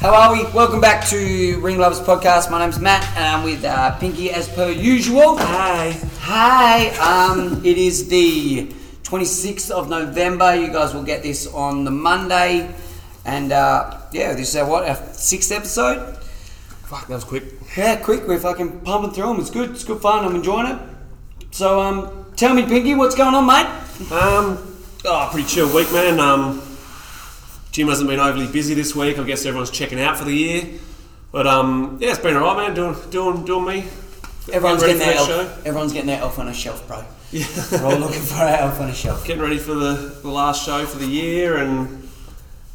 How are we? Welcome back to Ring Lovers Podcast. My name's Matt, and I'm with uh, Pinky as per usual. Hi. Hi. Um, it is the 26th of November. You guys will get this on the Monday, and uh, yeah, this is our what our sixth episode. Fuck, that was quick. Yeah, quick. We're fucking pumping through them. It's good. It's good fun. I'm enjoying it. So, um, tell me, Pinky, what's going on, mate? Um, oh, pretty chill week, man. Um, gym hasn't been overly busy this week. I guess everyone's checking out for the year. But um, yeah, it's been alright, man. Doing, doing, doing me. Everyone's getting their that elf. show? Everyone's getting their elf on a shelf, bro. Yeah. We're all looking for our elf on a shelf. Getting ready for the, the last show for the year, and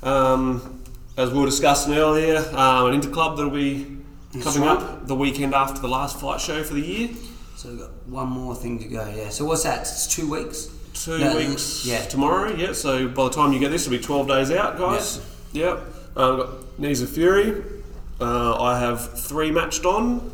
um, as we were discussing earlier, um, an interclub that'll be coming right. up the weekend after the last fight show for the year. So we've got one more thing to go. Yeah. So what's that? It's two weeks. Two No, weeks yeah. tomorrow, yeah. So by the time you get this, it'll be 12 days out, guys. Yep. Um, I've got Knees of Fury. Uh, I have three matched on.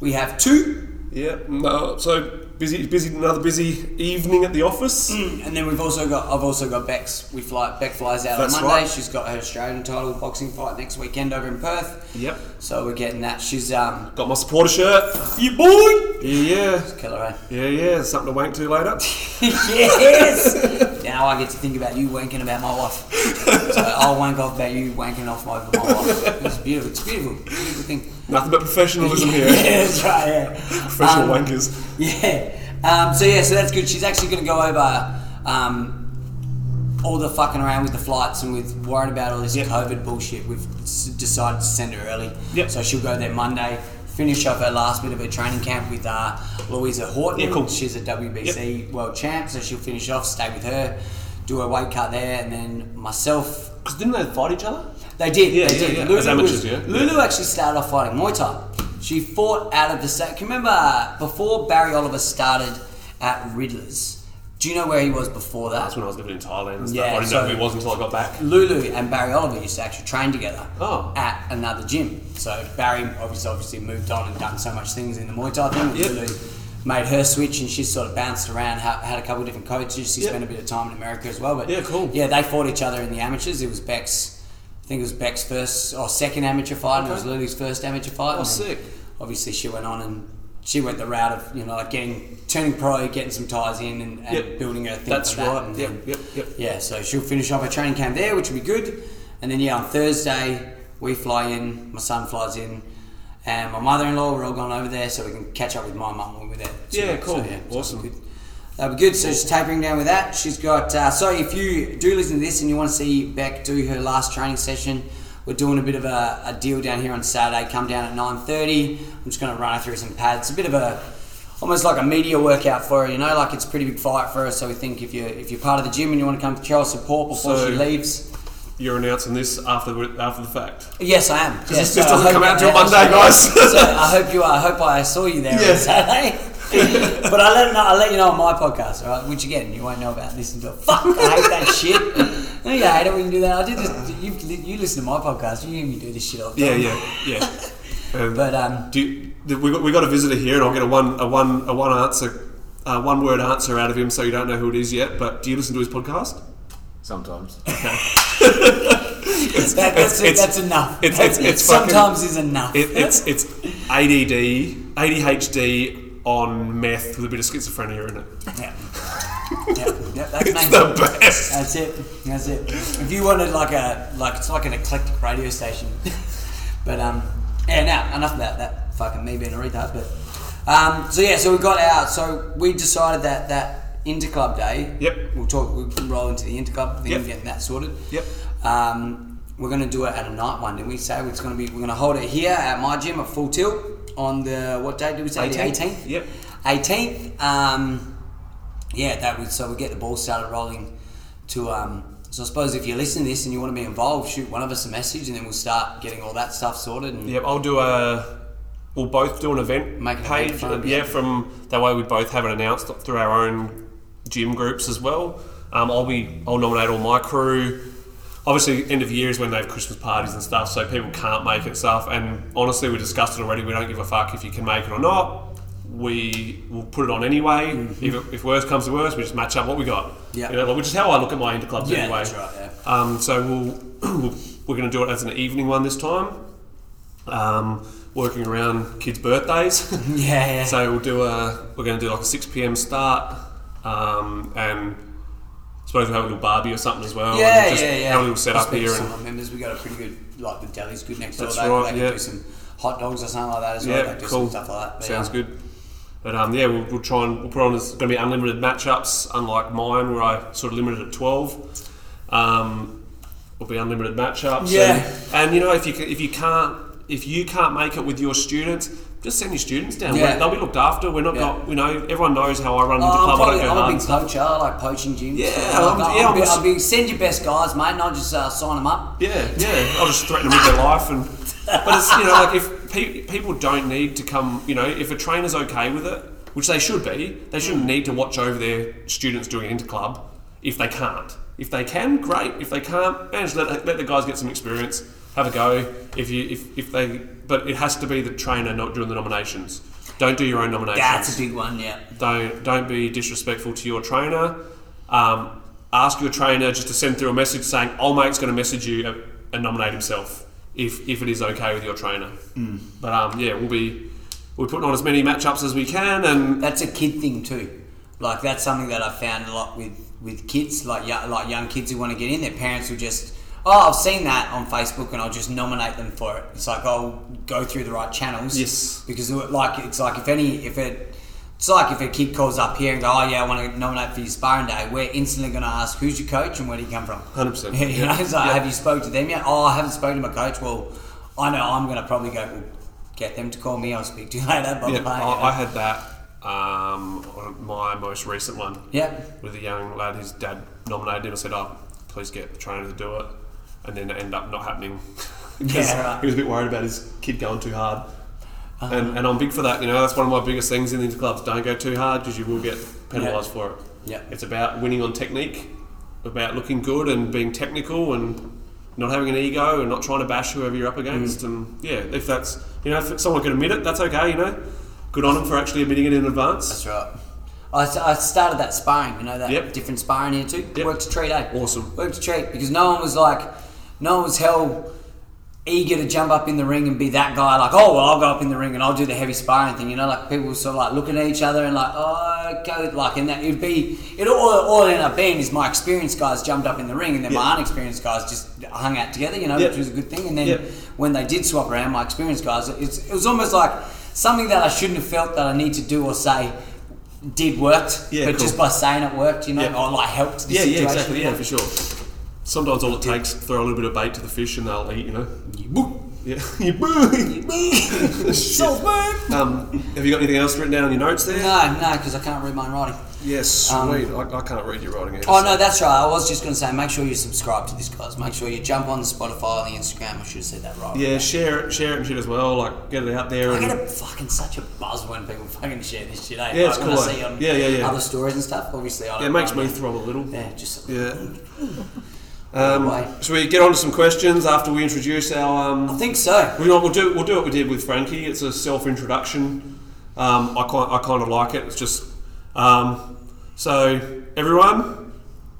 We have two, Yep. No, so busy, busy. Another busy evening at the office. and then we've also got. I've also got Bex. We fly. Beck flies out That's on Monday. right. She's got her Australian title boxing fight next weekend over in Perth. Yep. So we're getting that. She's um. Got my supporter shirt. You boy. Yeah, yeah Killer, eh? yeah, yeah. Something to wank to later. yes! Now I get to think about you wanking about my wife. So I'll wank off about you wanking off my, my wife. It's beautiful. It's beautiful. Beautiful thing. Nothing but professionalism yeah, here. Yeah, that's right, yeah. Professional Um, wankers. Yeah. Um, so yeah, so that's good. She's actually going to go over um, all the fucking around with the flights and with worrying about all this Yep. COVID bullshit. We've decided to send her early. Yep. So she'll go there Monday. Finish off her last bit of her training camp with uh, Louisa Hawton. Yeah, cool. She's a WBC world champ, so she'll finish off, stay with her, do her weight cut there, and then myself. Because didn't they fight each other? They did. Yeah, they yeah, did. yeah. Lulu, As amateurs, was- yeah. Lulu actually started off fighting Muay Thai. She fought out of the you remember before Barry Oliver started at Riddler's? Do you know where he was before that? That's when I was living in Thailand and stuff. Yeah, I didn't so- know who he was until I got back. Lulu and Barry Oliver used to actually train together Oh. at another gym. So Barry obviously obviously moved on and done so much things in the Muay Thai thing. Yep. Lulu made her switch and she sort of bounced around, had a couple of different coaches. She Yep. spent a bit of time in America as well. But Yeah, cool. Yeah, they fought each other in the amateurs. It was Beck's, I think it was Beck's first or second amateur fight, and it was Lulu's first amateur fight. Oh, sick. Obviously, she went on and she went the route of you know like getting turning pro, getting some ties in, and, and Yep. building her thing. That's that. right. And Yep, yep, yep. yeah, so she'll finish off her training camp there, which will be good. And then yeah, on Thursday we fly in. My son flies in, and my mother-in-law. We're all going over there, so we can catch up with my mum when we're there. Yeah, cool. So, so Awesome. Good. That'll be good. So she's tapering down with that. She's got. Uh, so if you do listen to this and you want to see Beck do her last training session, we're doing a bit of a, a deal down here on Saturday. Come down at nine thirty. I'm just going to run her through some pads. A bit of a almost like a media workout for her. You know, like it's a pretty big fight for her. So we think if you if you're part of the gym and you want to come show us support before So- she leaves. You're announcing this after the, after the fact. Yes, I am. Yes, this- so doesn't come out till Monday, guys. so I hope you. I hope I saw you there Yeah. on Saturday. but I let know, I let you know on my podcast, all right? Which again, you won't know about this until fuck. I hate that shit. No, you hate it when you do that. I did this. You, you listen to my podcast. You hear me do this shit all the Yeah, time. yeah, yeah. Um, But um, do you, we got we got a visitor here, and I'll get a one a one a one answer, uh, one word answer out of him, so you don't know who it is yet. But do you listen to his podcast? Sometimes. It's, that, that's, it's, that's enough. it's- it's- it's fucking- sometimes is enough. it, it's it's ADD ADHD on meth with a bit of schizophrenia in it. yeah. yeah, that's It's the best. That's it. That's it. If you wanted like a like it's like an eclectic radio station, but um yeah now enough about that fucking me being a retard. But um so yeah so we got out so we decided that that interclub day. Yep. We'll talk. We'll roll into the interclub thing Yep. and get that sorted. Yep. Um, we're going to do it at a night one, didn't we say? It's going to be. We're going to hold it here at my gym at Full Tilt on the what day did we say? The 18th. 18th. Yep. 18th. Um, yeah, that would so we get the ball started rolling to um, so I suppose if you're listening to this and you want to be involved, shoot one of us a message and then we'll start getting all that stuff sorted and Yep, I'll do a we'll both do an event Make it page. big fun, yeah, yeah. from that way we both have it announced through our own gym groups as well. Um, I'll be I'll nominate all my crew. Obviously, end of year is when they have Christmas parties and stuff, so people can't make it stuff. And honestly, we discussed it already. We don't give a fuck if you can make it or not. We will put it on anyway. If, it, if worst comes to worst, we just match up what we got. Mm-hmm. Yeah. You know, which is how I look at my interclubs Yeah, anyway. that's right, yeah. Um, so we'll, we'll we're going to do it as an evening one this time. Um, working around kids' birthdays. Yeah, yeah. so we'll do a we're going to do like a six pm start, um, and I suppose we'll have a little barbie or something as well. Yeah, and just yeah, yeah. Have a little Speak to here Some and members, we got a pretty good, like the deli's good next door. That's They, right, they can yeah. do some hot dogs or something like that as well. yeah, they do cool. stuff like that. But, Sounds yeah. good. But um, yeah, we'll, we'll try and we'll put on. There's going to be unlimited matchups, unlike mine where I sort of limited at twelve. Um, will be unlimited matchups. Yeah. And, and you know, if you if you can't if you can't make it with your students, just send your students down. Yeah. They'll be looked after. We're not Yeah. got you know everyone knows how I run Oh, into I'm, club. I probably, don't go I'm a big poacher. I like poaching gyms. Yeah, so, I'm- like, yeah, I'll, I'm be, I'll be send your best guys, mate, and I'll just uh, sign them up. Yeah, yeah. I'll just threaten them with their life, and but it's you know like if pe- people don't need to come, you know, if a trainer's okay with it, which they should be, they shouldn't need to watch over their students doing inter club if they can't. If they can, great. If they can't, man, just let, let the guys get some experience, have a go. If you if, if they, but it has to be the trainer not doing the nominations. Don't do your own nominations That's a big one, yeah. don't don't be disrespectful to your trainer. Um, ask your trainer just to send through a message saying, "Old mate's going to message you and- nominate himself if if it is okay with your trainer." But um, yeah, we'll be we're putting on as many matchups as we can, and That's a kid thing too. Like that's something that I found a lot with with kids, like like young kids who want to get in. Their parents will just, oh, I've seen that on Facebook, and I'll just nominate them for it. It's like I'll go through the right channels. Yes. Because like it's like if any if it. It's like if a kid calls up here and go, oh yeah, I want to nominate for your sparring day. We're instantly going to ask, who's your coach and where do you come from? 100%, you yeah. know, it's like, Yeah. have you spoke to them yet? Oh, I haven't spoken to my coach. Well, I know I'm going to probably go, well, get them to call me. I'll speak to you later. Blah, yeah, blah, blah, you know. I, I had that um, on my most recent one. Yeah. with a young lad. His dad nominated him. I said, "Oh, please get the trainer to do it," and then it ended up not happening because Yeah, right. he was a bit worried about his kid going too hard. Uh-huh. And, and I'm big for that. You know, that's one of my biggest things in these clubs. Don't go too hard because you will get penalised for it. Yeah. It's about winning on technique, about looking good and being technical and not having an ego and not trying to bash whoever you're up against. Mm. And yeah, if that's you know, if someone can admit it, that's okay. You know, good on them for actually admitting it in advance. That's right. I, I started that sparring, you know, that Yep. different sparring here too. Yep. Worked a treat, eh? Awesome. Worked a treat because no one was like, no one was hell eager to jump up in the ring and be that guy, like, oh, well, I'll go up in the ring and I'll do the heavy sparring thing, you know, like people sort of like looking at each other and like, oh, go, like, and that it'd be, it all, all ended up being is my experienced guys jumped up in the ring and then my unexperienced guys just hung out together, you know, which was a good thing. And then when they did swap around, my experienced guys, it's, it was almost like something that I shouldn't have felt that I need to do or say did worked, Yeah, but cool. just by saying it worked, you know, Yeah. or like helped the Yeah, situation. yeah, exactly. Yeah, for sure. Sometimes all it takes throw a little bit of bait to the fish and they'll eat. You know. Yeah. You boo. So bad. um, have you got anything else written down on your notes there? No, no, because I can't read my writing. Yes, Um, sweet. I, I can't read your writing. Either, Oh so- no, that's right. I was just going to say, make sure you subscribe to this, guys. Make sure you jump on the Spotify and the Instagram. I should have said that right. Yeah, share it, share it and shit as well. Like get it out there. I And, get a fucking such a buzz when people fucking share this shit. Eh? Yeah, it's like when cool, I see on Yeah, yeah, yeah. other stories and stuff. Obviously, I don't yeah, it makes me it. throb a little. Yeah, just Yeah. Um, Right. should we get on to some questions after we introduce our? Um, I think so. We, we'll do we'll do what we did with Frankie. It's a self introduction. Um, I kind I kind of like it. It's just um, so everyone.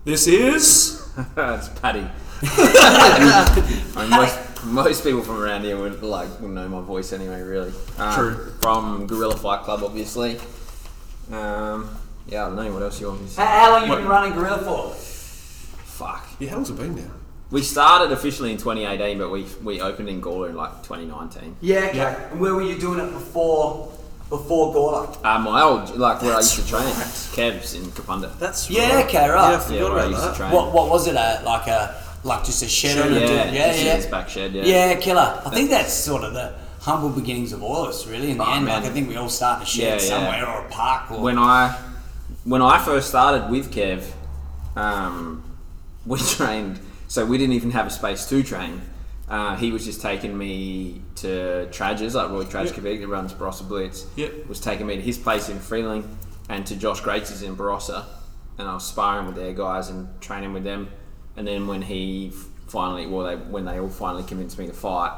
This is it's Paddy. Most, most people from around here would like will know my voice anyway. Really, um, True. From Gorilla Fight Club, obviously. Um, yeah, I don't know what else you want me to say. How, how long you been running Gorilla for? Fuck. yeah. How long's it been now? We started officially in 2018, but we we opened in Gawler in like 2019. Yeah, okay. Yeah. And where were you doing it before? Before Gawler? Uh, my old like where That's I used to train, right. Kev's in Kapunda. That's Yeah, okay, right. Yeah, I forgot Yeah, where I about used to train. What what was it? A, like a like just a shed? Shed, on a Yeah, dude? yeah, yeah. his back shed. Yeah. Yeah, killer. I think that's sort of the humble beginnings of all of us, really. In the Oh, end, man. like I think we all start a shed Yeah, yeah. somewhere or a park or when I when I first started with Kev, um, we trained. So we didn't even have a space to train. Uh, he was just taking me to Tradges, like Roy Trajkovic, that runs Barossa Blitz. Yep. Was taking me to his place in Freeling and to Josh Grates' in Barossa. And I was sparring with their guys and training with them. And then when he finally, well, they, when they all finally convinced me to fight,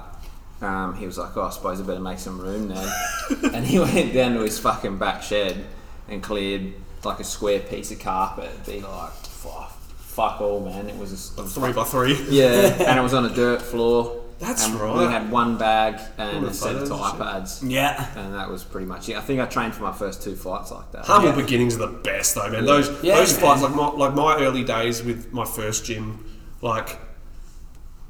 um, he was like, oh, I suppose I better make some room now. and he went down to his fucking back shed and cleared like a square piece of carpet. Be like, fuck, fuck all, man. It was, a, it Three by three. yeah, and it was on a dirt floor. That's and We had one bag and All a set of photos and tire shit. pads. Yeah. And that was pretty much it. I think I trained for my first two fights like that. Humble Yeah. beginnings are the best though, man. Those Yeah, those man. fights, like my, like my early days with my first gym, like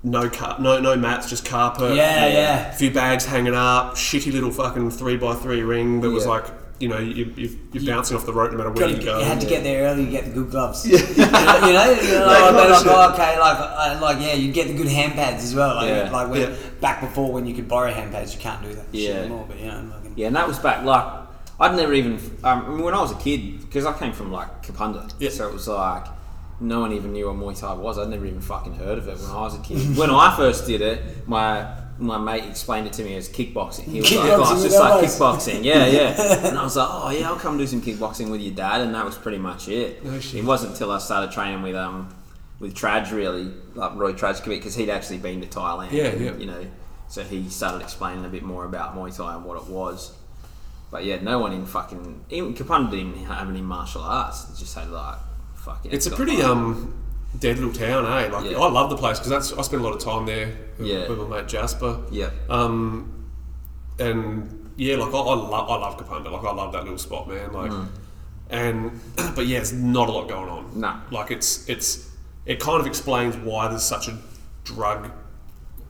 no car, no no mats, just carpet. Yeah, yeah. A few bags hanging up, shitty little fucking three by three ring that was like you know you, you, you're bouncing off the rope no matter where Gotta you go. you had to get there early to get the good gloves. you know, you know, you know like, kind like, oh, okay, like, uh, like, yeah, you get the good hand pads as well. Like, Yeah. like when, Yeah. back before when you could borrow hand pads, you can't do that shit Yeah. anymore. But you know, fucking, Yeah, and that was back like I'd never even. Um, I mean, when I was a kid, because I came from like Kapunda, Yeah. so it was like no one even knew what Muay Thai was. I'd never even fucking heard of it when I was a kid. when I first did it, my my mate explained it to me as kickboxing. He was like, Kickboxing "Oh, it's just like elbows." kickboxing." Yeah, yeah. and I was like, "Oh yeah, I'll come do some kickboxing with your dad," and that was pretty much it. No. It wasn't until I started training with um with Traj really, like Roy Trajkovic, because he'd actually been to Thailand. Yeah, and, yeah. You know, so he started explaining a bit more about Muay Thai and what it was. But yeah, no one in fucking even Kapunda didn't have any martial arts. It just had like fucking. It's a pretty like- um dead little town, eh? Like Yeah. I love the place because that's I spent a lot of time there with, Yeah. with my mate Jasper. Yeah. Um, and yeah, like I, I love I love Kapunda. Like I love that little spot, man. Like, and but yeah, it's not a lot going on. Mm. No. like it's it's it kind of explains why there's such a drug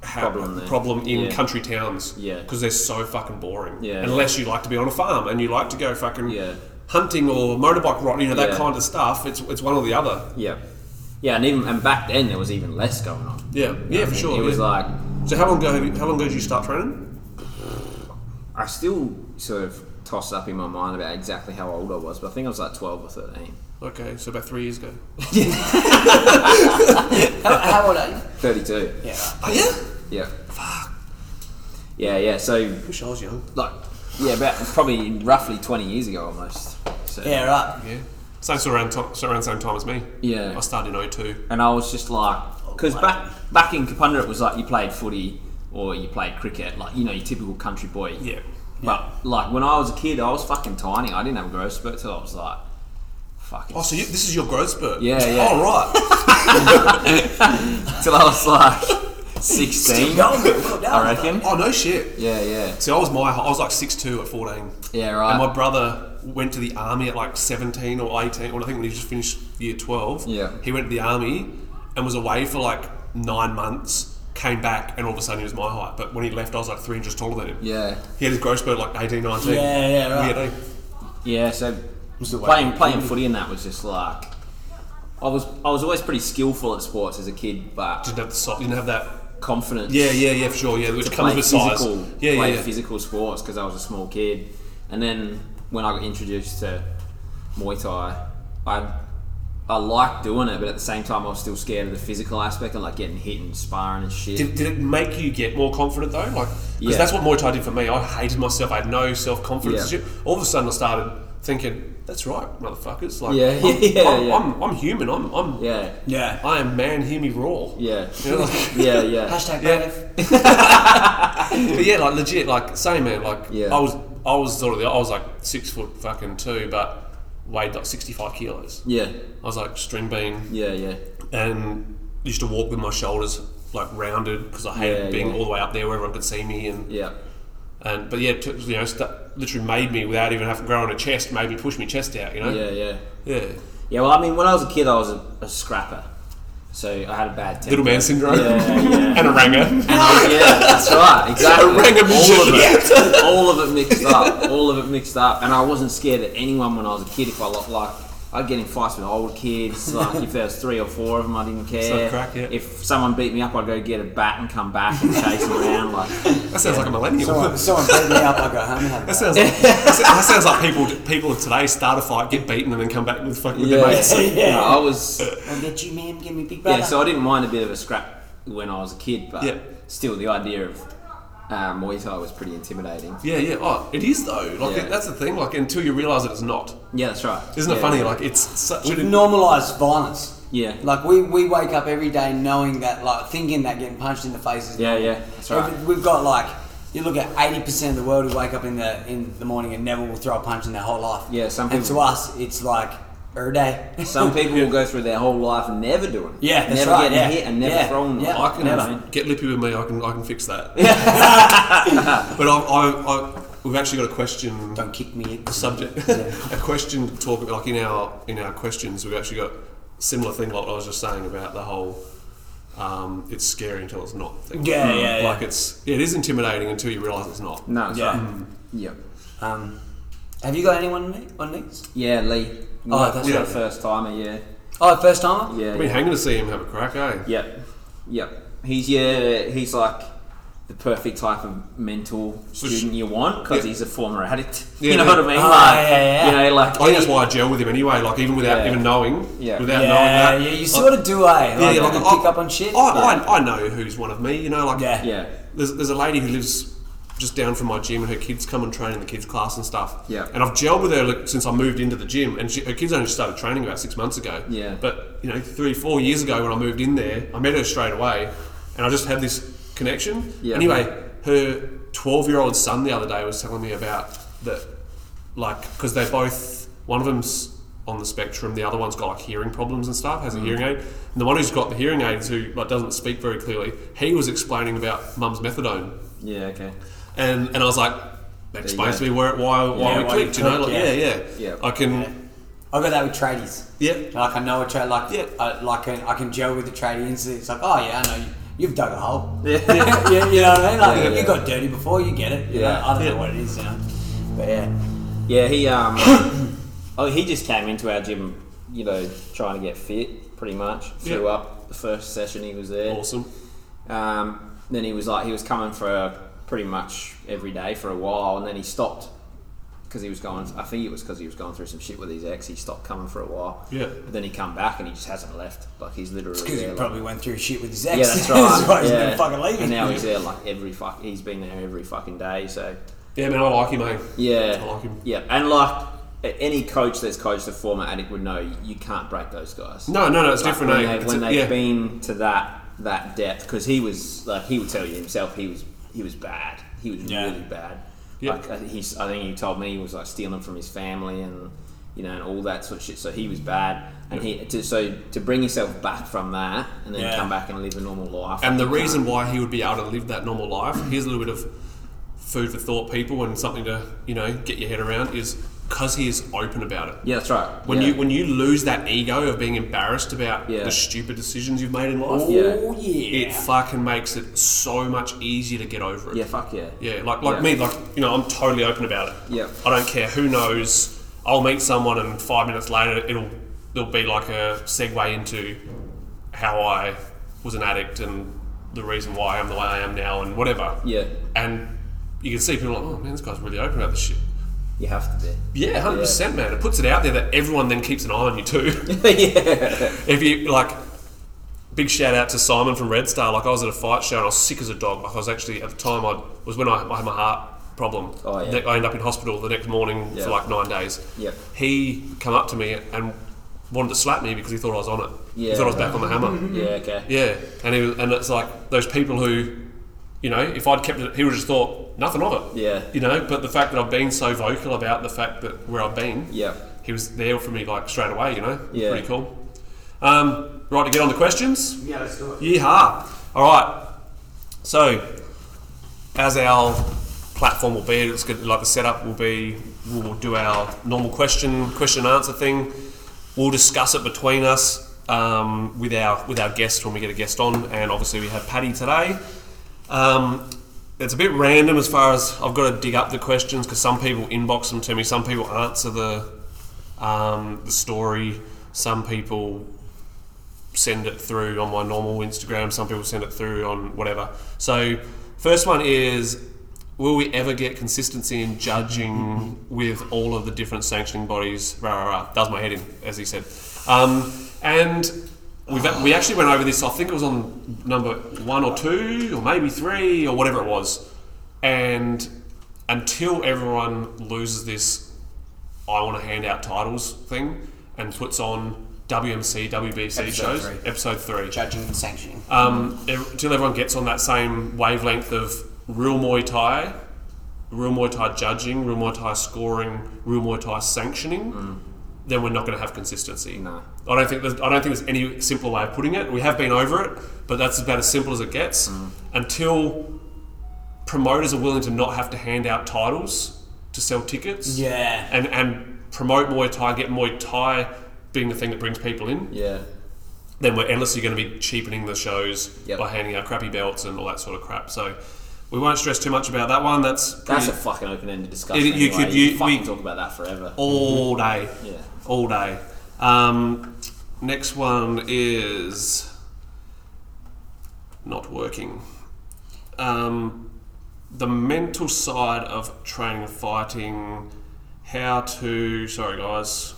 Problem problem in Yeah. country towns. Yeah. because they're so fucking boring. Yeah. unless you like to be on a farm and you like to go fucking Yeah. hunting or motorbike riding, you know that kind of stuff. It's it's one or the other. Yeah. Yeah, and even and back then there was even less going on. Yeah, yeah, for sure. It was yeah. like so how long ago? have you- How long ago did you start training? I still sort of toss up in my mind about exactly how old I was, but I think I was like twelve or thirteen. Okay, so about three years ago. how, how old are you? Thirty-two. Yeah, right. Oh yeah. Yeah. Fuck. Yeah, yeah. So Wish I was young. like, yeah, about probably roughly twenty years ago almost. So, Yeah, right. Yeah. Same sort of around, to, sort around the same time as me. Yeah. I started in 02. And I was just like, because back back in Kapunda it was like you played footy or you played cricket, like you know your typical country boy. Yeah. But like when I was a kid, I was fucking tiny. I didn't have a growth spurt till I was like, fucking. Oh, so you, this is your growth spurt? Yeah, yeah. Oh, right. till I was like sixteen. Going, well done. I reckon. oh, no shit. Yeah, yeah, See, I was my I was like 6'2 at 14. yeah. Right. And my brother went to the army at like 17 or 18, or I think when he just finished year 12. Yeah. He went to the army and was away for like nine months, came back, and all of a sudden he was my height. But when he left, I was like three inches taller than him. yeah, He had his growth spurt like 18, 19. Yeah, yeah, right. Weird, eh? yeah. So the playing you playing footy and that was just like. I was I was always pretty skillful at sports as a kid, but Didn't have the so- didn't have that. Confidence. Yeah, yeah, yeah, for sure. Yeah, which comes with size. physical, Yeah, yeah, play yeah. physical sports because I was a small kid. And then when I got introduced to Muay Thai, I I liked doing it, but at the same time I was still scared of the physical aspect and like getting hit and sparring and shit. Did, did it make you get more confident though? Like, because Yeah. that's what Muay Thai did for me. I hated myself. I had no self confidence. Yeah. All of a sudden, I started thinking, "That's right, motherfuckers." Like, Yeah, I'm, yeah, I'm, yeah. I'm, I'm human. I'm, I'm, yeah, Yeah. I am man. Hear me roar. yeah, You know, like- yeah, yeah. Hashtag Yeah. brave. but yeah, like legit, like same man. Like, Yeah. I was, I was sort of, the, I was like six foot fucking two, but weighed like sixty five kilos. yeah, I was like string bean, yeah, yeah, and used to walk with my shoulders like rounded because I hated Yeah, being yeah. all the way up there where everyone could see me and. yeah, And but yeah, t- you know, st- literally made me without even having to grow on a chest. Made me push my chest out. You know. yeah, yeah. Yeah. Yeah, well, I mean, when I was a kid, I was a, a scrapper, so I had a bad temper. Little man syndrome. Yeah, yeah. and a ranger. And yeah, that's right, exactly. a all of it, all of it mixed up, all of it mixed up, and I wasn't scared of anyone when I was a kid. If I like, I'd get in fights with old kids. Like if there was three or four of them, I didn't care. crack, yeah. If someone beat me up, I'd go get a bat and come back and chase them around. Like, That sounds like a millennial. Someone, someone beat me up, I go home and have a That sounds like that sounds like people people of today start a fight, get beaten, and then come back with fucking with yeah, their mates. yeah, No, I was. I'll get you, man. Give me big brother. Yeah, so I didn't mind a bit of a scrap when I was a kid, but Yeah. still the idea of uh, Muay Thai was pretty intimidating. Yeah, yeah. Oh, it is though. Like Yeah. that's the thing. Like until you realise that it's not. Yeah, that's right. Isn't it Yeah. funny? Like it's such We've an normalised violence. Yeah. Like we, we wake up every day knowing that, like thinking that getting punched in the face is Yeah, normal. yeah, that's right. Every- We've got like you look at eighty percent of the world who wake up in the in the morning and never will throw a punch in their whole life. Yeah, some And to us, it's like every day. Some people will go through their whole life and never doing it. Yeah, that's never right, getting yeah. hit and never Yeah, throwing. yeah. I can Never. get lippy with me. I can I can fix that. but I, I, I we've actually got a question. Don't kick me. In the subject a question to talk about like in our in our questions we've actually got similar thing like I was just saying about the whole um, it's scary until it's not thing. Yeah, yeah, yeah. like it's it is intimidating until you realise it's not No, that's Yeah. right. Yep. Um, have you got anyone on the- on these? Yeah, Lee. Oh, that's the right. first timer. Yeah. Oh, first timer. Yeah. I've been yeah. hanging to see him have a crack eh Yep. Yep. He's yeah. He's like the perfect type of mental So student you want because Yeah. he's a former addict. Yeah, you know yeah. what I mean? Ah, like, yeah, yeah. You know, like I think that's why I gel with him anyway like even without Yeah. even knowing Yeah. without Yeah, knowing that yeah, you sort of do, eh? Like, yeah, you like, can I- pick up on shit. I, I, I know who's one of me you know like Yeah. Yeah. there's, there's a lady who lives just down from my gym and her kids come and train in the kids class and stuff. Yeah. And I've gelled with her like, since I moved into the gym and she, her kids only started training about six months ago. Yeah. But, you know, three, four years ago when I moved in there, I met her straight away and I just had this connection. Yeah. Anyway, her 12 year old son the other day was telling me about that, like, because they both, one of them's on the spectrum, the other one's got like hearing problems and stuff, has Mm. a hearing aid. And the one who's got the hearing aids who like doesn't speak very clearly, he was explaining about mum's methadone. Yeah. Okay. And and I was like, that explains to me where, why why Yeah, we why you clicked, you know? clicked, Like, yeah. yeah, yeah. Yeah. I can, I got that with tradies. yeah. Like I know a trade, like Yeah. I, like I, I can gel with the tradie instantly. It's like, oh yeah, I know you. You've dug a hole. Yeah. you, you know what I mean? Like Yeah, you yeah. got dirty before, you get it. You Yeah. know? I don't Yeah. know what it is, you know. But yeah, Yeah, he um, oh, he just came into our gym, you know, trying to get fit, pretty much. Flew Yeah. up the first session he was there. Awesome. Um, then he was like, he was coming for pretty much every day for a while, and then he stopped because he was going. I think it was because he was going through some shit with his ex. He stopped coming for a while. Yeah. But then he come back and he just hasn't left. Like he's literally because he like- probably went through shit with his ex. yeah, that's right. that's why he's yeah. been fucking leaving. And now he's there like every fuck. He's been there every fucking day. So Yeah, man, I like him, mate. yeah, I like him. yeah, and like any coach that's coached a former addict would know, you can't break those guys. No, no, no, it's Like, different, when, eh? they, It's when a- they've yeah. been to that that depth because he was like he would tell you himself he was he was bad he was Yeah. really bad Yeah. like I- he's I think he told me he was like stealing from his family and you know and all that sort of shit so he was bad and he to, so to bring yourself back from that and then Yeah. come back and live a normal life And the reason can't- why he would be able to live that normal life, here's a little bit of food for thought, people, and something to you know get your head around is because he is open about it. yeah that's right When yeah. you when you lose that ego of being embarrassed about Yeah. the stupid decisions you've made in life, oh yeah. it fucking makes it so much easier to get over it. yeah fuck yeah Yeah, like like Yeah. me, like you know, I'm totally open about it. Yeah. I don't care who knows. I'll meet someone, and five minutes later, it'll there'll be like a segue into how I was an addict and the reason why I'm the way I am now, and whatever. yeah And you can see people like, oh man, this guy's really open about this shit. You have to be Yeah, hundred percent, man. It puts it out there that everyone then keeps an eye on you too. yeah if you like big shout out to Simon from Red Star like I was at a fight show and I was sick as a dog like I was actually at the time I was when I, I had my heart problem Oh, yeah. I ended up in hospital the next morning Yeah. for like nine days Yep. he come up to me and wanted to slap me because he thought I was on it Yeah. he thought I was back on the hammer yeah okay yeah and he was, and it's like those people who you know if I'd kept it he would have just thought nothing of it Yeah. you know but the fact that I've been so vocal about the fact that where I've been yeah he was there for me like straight away. You know, Yeah. pretty cool. Um, right to get on the questions. Yeah, let's do it. Yeehaw! All right. So, as our platform will be, it's good. Like the setup will be, we'll do our normal question question and answer thing. We'll discuss it between us um, with our with our guests when we get a guest on, and obviously we have Paddy today. Um, it's a bit random as far as I've got to dig up the questions because some people inbox them to me, some people answer the um, the story, some people send it through on my normal Instagram, some people send it through on whatever. So, first one is Will we ever get consistency in judging with all of the different sanctioning bodies? Rah, rah, rah. Does my head in, as he said. Um, and we've we actually went over this. I think it was on number one or two, or maybe three, or whatever it was. And until everyone loses this, I want to hand out titles thing and puts on WMC, WBC Episode shows, three. episode three. Judging and sanctioning. Um, until everyone gets on that same wavelength of real Muay Thai, real Muay Thai judging, real Muay Thai scoring, real Muay Thai sanctioning, then we're not going to have consistency. No. I don't think there's, I don't think there's any simpler way of putting it. We have been over it, but that's about as simple as it gets. Mm. Until promoters are willing to not have to hand out titles to sell tickets, Yeah. and and promote Muay Thai, get Muay Thai being the thing that brings people in Yeah. then we're endlessly going to be cheapening the shows Yep. by handing out crappy belts and all that sort of crap. So we won't stress too much about that one. That's That's a fucking open-ended discussion. It- you anyway. could- you you- fucking we- talk about that forever. all day, Yeah. all day. Um, next one is not working. Um, the mental side of training and fighting. How to sorry guys.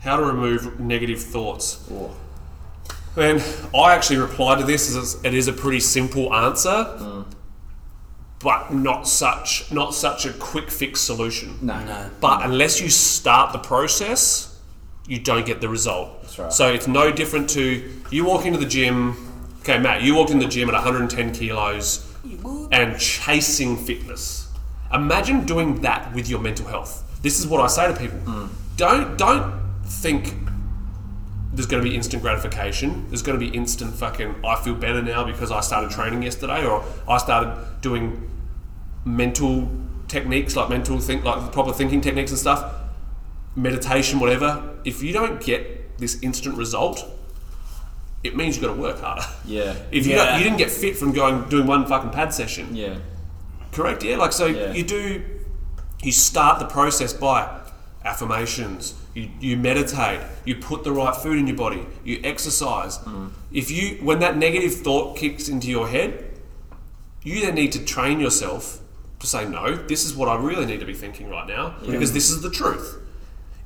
How to remove negative thoughts. Man, I actually replied to this as it is a pretty simple answer, but not such not such a quick fix solution. No. No. But unless you start the process, you don't get the result. That's right. So it's no different to you walk into the gym. Okay, Matt, you walked in the gym at 110 kilos and chasing fitness. Imagine doing that with your mental health. This is what I say to people. Hmm. Don't don't think there's going to be instant gratification. There's going to be instant fucking. I feel better now because I started training yesterday, or I started doing mental techniques like mental think like proper thinking techniques and stuff, meditation, whatever. If you don't get this instant result, it means you've got to work harder. Yeah. If you, Yeah. don't, you didn't get fit from going doing one fucking pad session, Yeah. correct? Yeah, like so Yeah. you do. You start the process by affirmations. You, you meditate. You put the right food in your body. You exercise. Mm. If you when that negative thought kicks into your head, you then need to train yourself to say no. This is what I really need to be thinking right now because this is the truth.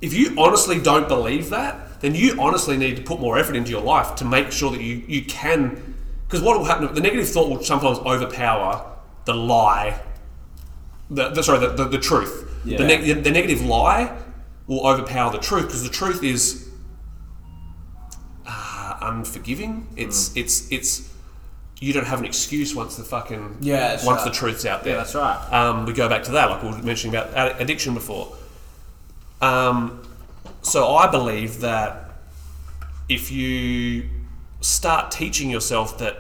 If you honestly don't believe that, then you honestly need to put more effort into your life to make sure that you, you can. Because what will happen, the negative thought will sometimes overpower the lie, the, the sorry, the, the, the truth. Yeah. The, neg- the negative lie will overpower the truth because the truth is uh, unforgiving. It's, it's, it's, you don't have an excuse once the fucking, Yeah, once right. the truth's out there. Yeah, that's right. Um, we go back to that, like we were mentioning about addiction before. Um, so I believe that if you start teaching yourself that,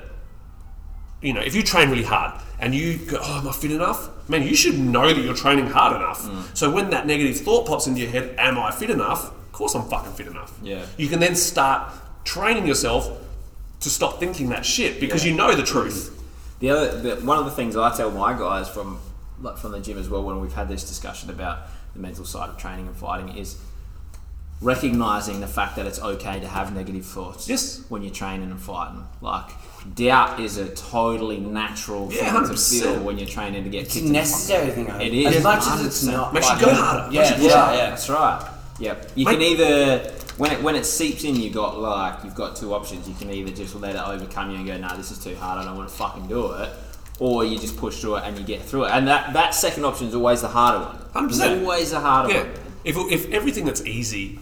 you know, if you train really hard and you go, oh, am I fit enough? Man, you should know that you're training hard enough. Mm. So when that negative thought pops into your head, am I fit enough? Of course I'm fucking fit enough. Yeah. You can then start training yourself to stop thinking that shit because Yeah. you know the truth. The other, the, one of the things I tell my guys from like from the gym as well when we've had this discussion about the mental side of training and fighting is recognizing the fact that it's okay to have negative thoughts. Yes. When you're training and fighting, like doubt is a totally natural Yeah, thing to 100%. feel when you're training to get It's kicked a the necessary thing. I It As much as it's 100%. not. Makes you go harder. Yeah, yeah, you yeah, push yeah. That's right. Yep. You Mate- can either when it when it seeps in, you got like you've got two options. You can either just let it overcome you and go, "Nah, this is too hard. I don't want to fucking do it," or you just push through it and you get through it. And that that second option is always the harder one. 100%. It's always the harder Yeah. one. If, if everything that's easy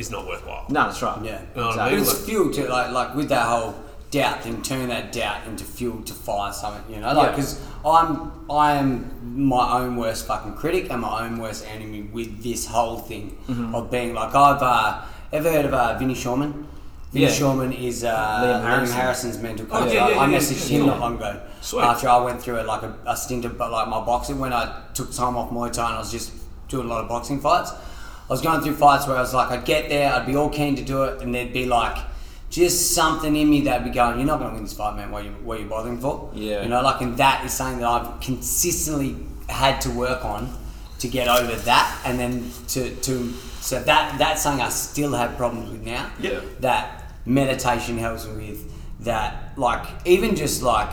is not worthwhile. No, that's right. Yeah. You know what I But mean? it's fuel to like like with that whole doubt thing, turn that doubt into fuel to fire something. You know, like Yeah. because I'm I am my own worst fucking critic and my own worst enemy with this whole thing Mm-hmm. of being like I've uh, ever heard of uh, Vinny Shoreman. Vinny Yeah. Shoreman is uh, Liam Liam, Harrison. Harrison's mental Oh, coach. yeah, I, yeah, I yeah, messaged yeah, him yeah. not long ago Sweet. after I went through it like a, a stint of but like my boxing when I took time off Muay Thai and I was just doing a lot of boxing fights. I was going through fights where I was like, I'd get there, I'd be all keen to do it, and there'd be like just something in me that'd be going, "You're not going to win this fight, man. What are you, what are you bothering for?" Yeah. You know, like, and that is something that I've consistently had to work on to get over that, and then to to so that that's something I still have problems with now. Yeah. That meditation helps me with. That like even just like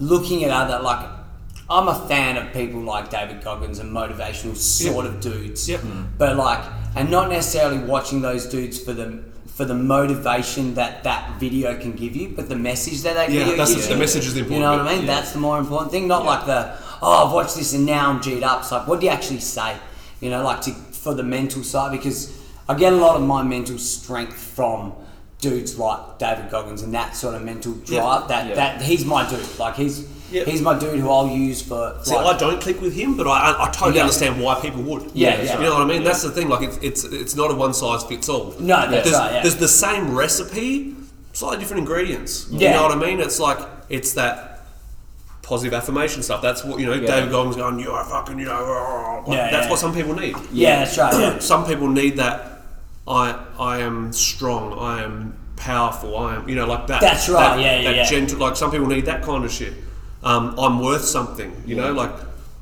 looking at other like. I'm a fan of people like David Goggins and motivational sort of dudes. Yep. Hmm. But like, and not necessarily watching those dudes for them for the motivation that that video can give you, but the message that that Yeah, video that's gives the you. message is the important. You know what I mean? Yeah. That's the more important thing. Not like the oh, I've watched this and now I'm G'd up. It's like what do you actually say? You know, like to for the mental side because I get a lot of my mental strength from dudes like David Goggins and that sort of mental drive. That Yeah. that he's my dude. Like he's Yeah. he's my dude who I'll use for. See, like, I don't click with him, but I, I, I totally Yeah. understand why people would. Yeah, yeah. You know what I mean? That's the thing. Like, it's it's, it's not a one size fits all. No, that's there's, right, yeah. there's the same recipe, slightly different ingredients. Yeah. You know what I mean? It's like it's that positive affirmation stuff. That's what you know. Yeah. David Goggins going, "You are fucking," you know. oh," like, Yeah, that's yeah. what some people need. yeah, that's right. Some people need that. I I am strong. I am powerful. I am you know like that. That's right, that- yeah, yeah, that yeah. gentle- like some people need that kind of shit. Um, I'm worth something. You know, like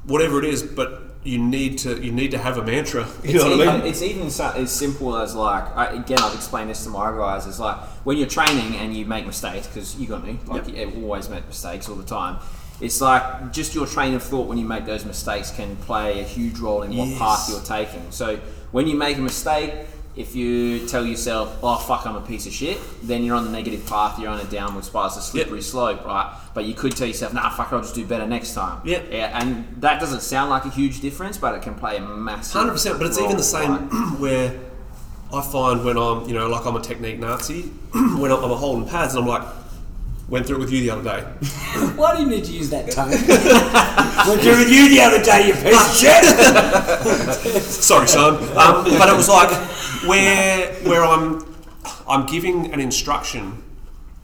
whatever it is, but. You need to you need to have a mantra. You know it's, what I even, mean? it's even so, as simple as like I, again I've explained this to my guys. It's like when you're training and you make mistakes because you got me. Like Yep. you always make mistakes all the time. It's like just your train of thought when you make those mistakes can play a huge role in what Yes. path you're taking. So when you make a mistake, if you tell yourself, "Oh fuck, I'm a piece of shit," then you're on the negative path. You're on a downward spiral, it's a slippery slope, right? But you could tell yourself, "Nah, fuck, I'll just do better next time." Yeah. yeah, and that doesn't sound like a huge difference, but it can play a massive. Hundred percent, but it's even the same like- where I find when I'm, you know, like I'm a technique Nazi, when I'm, I'm holding pads and I'm like, went through it with you the other day. Why do you need to use that tone? Went through with you the other day, you piece of shit. Sorry, son. Um, but it was like where where I'm I'm giving an instruction,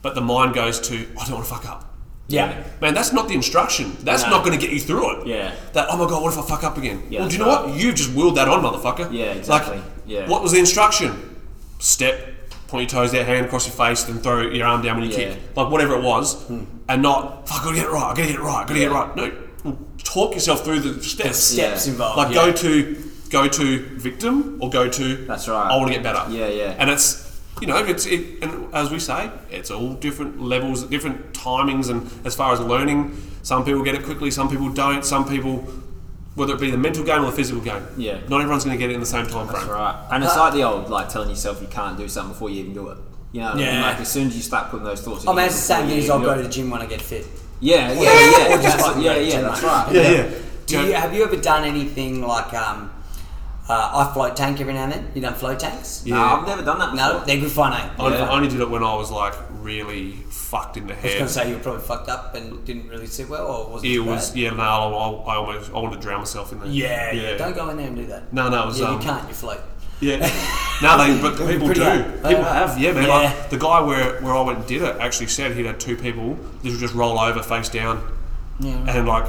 but the mind goes to I don't want to fuck up. Yeah. Man, that's not the instruction. That's No. not going to get you through it. Yeah. That oh my god, what if I fuck up again? Yeah, well, do you know right. what? You just willed that on, motherfucker. Yeah, exactly. Like, Yeah. What was the instruction? Step, point your toes there, hand across your face, then throw your arm down when you Yeah. kick. Like whatever it was, hmm. and not fuck. I gotta get it right. I gotta get it right. I gotta get it right. No, talk yourself through the steps. Steps Yeah. involved. Like yeah. go to go to victim or go to That's right. I want to get better. Yeah, yeah. And it's you know it's it, and as we say, it's all different levels, different timings, and as far as learning, some people get it quickly, some people don't. Some people, whether it be the mental game or the physical game, Yeah. not everyone's going to get it in the same time frame. That's right. And it's like the old like telling yourself you can't do something before you even do it. You know, what I mean? Yeah. like as soon as you start putting those thoughts. in I mean, your it's the head same thing as I'll go to the gym when I get fit. Yeah, yeah, Or yeah, that's- fucking yeah, yeah, that's right. Yeah, yeah. Do you, have you ever done anything like um, uh, I float tank every now and then? You done float tanks? No, I've never done that before. No, they're good fun, eh? I, Good fun. I only did it when I was like really fucked in the head. I was going to say you were probably fucked up and didn't really sit well, or was it? It was bad? yeah. No, I, I almost I wanted to drown myself in there. Yeah, yeah. Don't go in there and do that. No, no, it was Yeah, um, you can't. You float. Yeah. no, they, but people do. hard. People have, yeah, man. yeah. Like the guy where, where I went and did it actually said he'd had two people that would just roll over face down Yeah. and like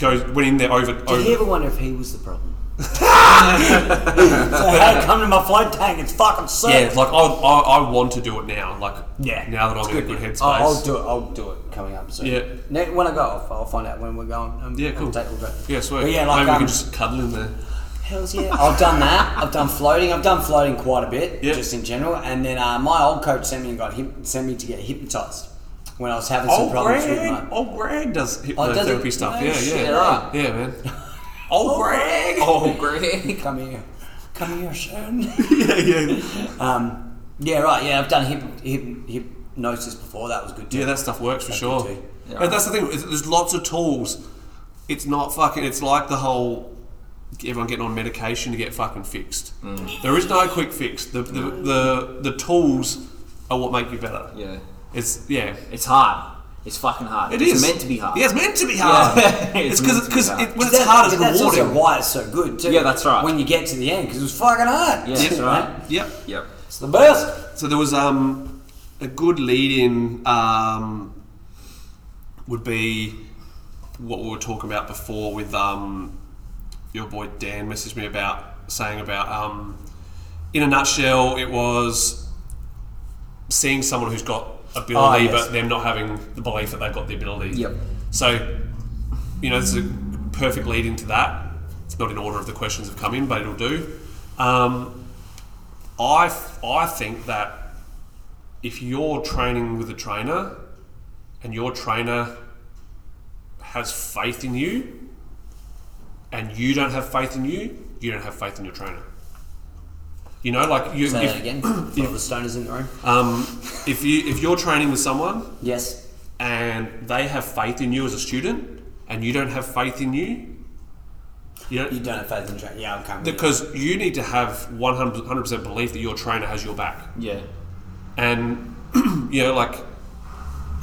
goes went in there over Did over. you ever wonder if he was the problem? so, hey, come to my float tank. It's fucking sick. yeah, like I, I, I want to do it now. Like Yeah. now that I'm It's in a good headspace. I'll, I'll do it. I'll do it coming up soon. Yeah. Ne- When I go off, I'll find out when we're going. Um, Yeah, cool. I'll take, we'll go. Yeah, sweet. But yeah, like Maybe we um, can just cuddle in there. Hells yeah. I've done that. I've done floating. I've done floating quite a bit, Yeah. just in general. And then uh, my old coach sent me and got hip, sent me to get hypnotized when I was having some Old problems Greg, with my. old Greg does Oh, does hypnotherapy stuff. No yeah, shit, yeah, right. yeah, man. Old Greg. Oh, Greg! Come here, come here, son. yeah, yeah. um, yeah, right. Yeah, I've done hip, hip, hypnosis before. That was good too. Yeah, that stuff works for That's sure. Yeah. That's the thing. There's lots of tools. It's not fucking. It's like the whole everyone getting on medication to get fucking fixed. Mm. There is no quick fix. The the, the the tools are what make you better. Yeah, It's yeah. it's hard. It's fucking hard. It it's is meant to be hard. Yeah, it's meant to be hard. Yeah. it's It's because meant because it, when it's that- hard, but it's that's rewarding. also why it's so good too. Yeah, that's right. When you get to the end, because it was fucking hard. Yeah, that's right. Yep. Yep. It's the best. So there was um, a good lead in um, would be what we were talking about before with um, your boy Dan messaged me about saying about um, in a nutshell it was seeing someone who's got ability Oh, yes. but them not having the belief that they've got the ability. Yep. So you know is a perfect lead into that. It's not in order of the questions have come in, but it'll do. Um, I, I think that if you're training with a trainer and your trainer has faith in you and you don't have faith in you, you don't have faith in your trainer. You know, like you, Say if, that again for the stoners in the room. Um, if you if you're training with someone Yes. and they have faith in you as a student, and you don't have faith in you, you know, You don't have faith in training. Yeah, I'm coming. because you need to have 100 percent belief that your trainer has your back. Yeah. And you know, like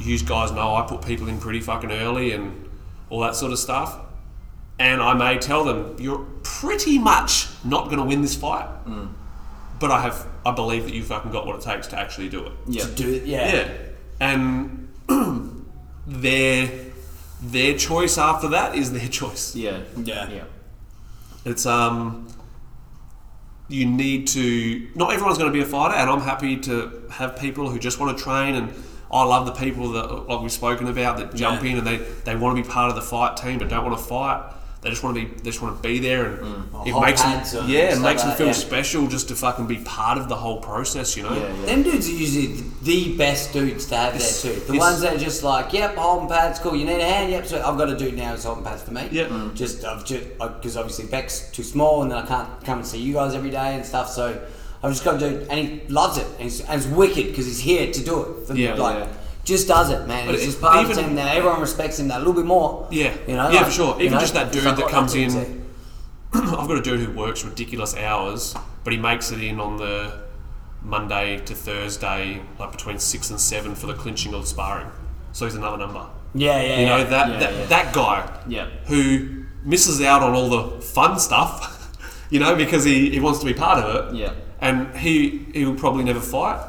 you guys know, I put people in pretty fucking early and all that sort of stuff. And I may tell them you're pretty much not going to win this fight, but I have I believe that you fucking got what it takes to actually do it. Yeah. To do it. Yeah. Yeah, and their their choice after that is their choice. Yeah. Yeah. Yeah. It's um, you need to. Not everyone's going to be a fighter, and I'm happy to have people who just want to train. And I love the people that, like we've spoken about, that jump Yeah. in and they they want to be part of the fight team, but don't want to fight. They just want to be. They just want to be there, and it Hot makes them. Yeah, it stuff makes them feel that, yeah. special just to fucking be part of the whole process. You know. Yeah. Yeah. Them dudes are usually the best dudes to have It's- there too. The ones that are just like, yep, holding pads, cool. You need a hand, yep. So I've got a dude now who's holding pads for me. Yeah. Mm. Just I've just because obviously Beck's too small, and then I can't come and see you guys every day and stuff. So I've just got a dude, and he loves it, and he's, and it's wicked because he's here to do it. For, Yeah, like, yeah. Just does it, man. But He's it- just part of the team now. Everyone respects him that a little bit more. Yeah, you know, yeah, like, for sure. you Even know, just that dude that comes in. I've got a dude who works ridiculous hours, but he makes it in on the Monday to Thursday, like between six and seven for the clinching of the sparring. So he's another number. Yeah, yeah, You know yeah. that Yeah, that, yeah. that guy Yeah. who misses out on all the fun stuff, you know, because he, he wants to be part of it. Yeah. And he he will probably never fight.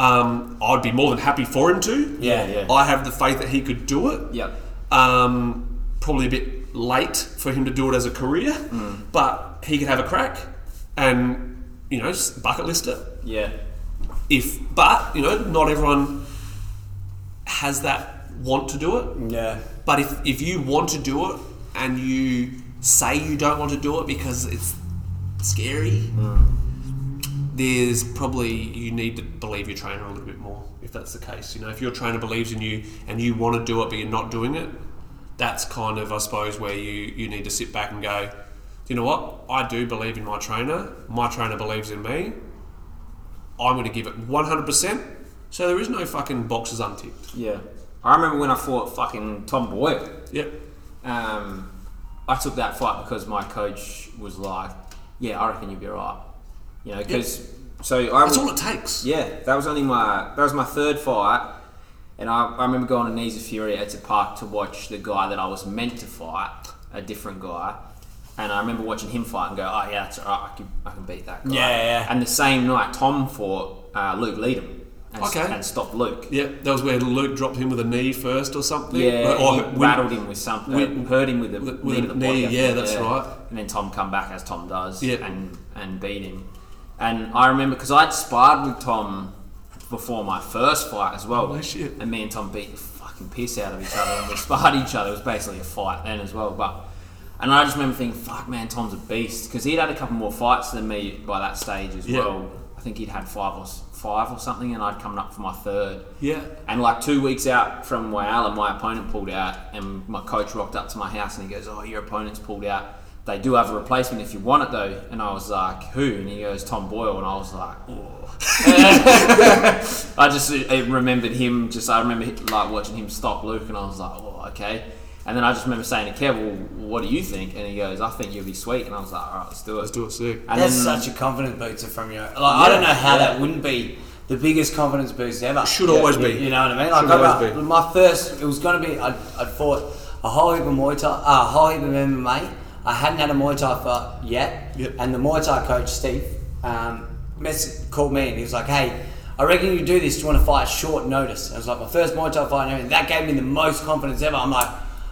Um, I'd be more than happy for him to. Yeah, yeah. I have the faith that he could do it. Yeah. Um, probably a bit late for him to do it as a career, but he could have a crack and you know bucket list it. Yeah. If but you know not everyone has that want to do it. Yeah. But if if you want to do it and you say you don't want to do it because it's scary, there's probably you need to believe your trainer a little bit more if that's the case. You know, if your trainer believes in you and you want to do it but you're not doing it, that's kind of I suppose where you you need to sit back and go, you know what? I do believe in my trainer. My trainer believes in me. I'm going to give it 100%. So there is no fucking boxes unticked. Yeah. I remember when I fought fucking Tom Boyle. Yep. Um, I took that fight because my coach was like, "Yeah, I reckon you'll be alright." You know, because so I That's all it takes. Yeah, that was only my that was my third fight, and I, I remember going to Knees of Fury at the park to watch the guy that I was meant to fight, a different guy, and I remember watching him fight and go, "Oh yeah, that's alright, I can I can beat that guy." Yeah, yeah. And the same night, Tom fought uh, Luke Leadham. And, Okay. and stopped Luke. Yeah, that was where Luke dropped him with a knee first or something. Yeah, or when- rattled him with something, with- hurt him with the with- knee with to a the knee, yeah, that's right. And then Tom come back as Tom does, Yeah. and and beat him. And I remember because I'd sparred with Tom before my first fight as well. Oh, shit. And me and Tom beat the fucking piss out of each other, and we sparred each other. It was basically a fight then as well, but. And I just remember thinking, "Fuck, man, Tom's a beast," because he'd had a couple more fights than me by that stage as Yeah. well. I think he'd had five or five or something, and I'd come up for my third. Yeah. And like two weeks out from Wayala, my opponent pulled out, and my coach rocked up to my house and he goes, "Oh, your opponent's pulled out. They do have a replacement if you want it though." And I was like, "Who?" And he goes, "Tom Boyle." And I was like, "Oh." I just I remembered him. Just I remember like watching him stop Luke, and I was like, "Oh, okay." And then I just remember saying to Kev, "Well, what do you think?" And he goes, "I think you'll be sweet." And I was like, "All right, let's do it." Let's do it sick. And That's then- such a confidence booster from you. Like, I don't know how that wouldn't be the biggest confidence boost ever. Should always be. You know what I mean? Like, Should I always got, be. my first, it was going to be, I'd, I'd fought a whole heap of Muay Thai, uh, a whole heap of MMA. I hadn't had a Muay Thai fight yet. Yep. And the Muay Thai coach, Steve, um, mess, called me and he was like, hey, I reckon you do this. Do you want to fight short notice? And it was like my first Muay Thai fight and. That gave me the most confidence ever. I'm like,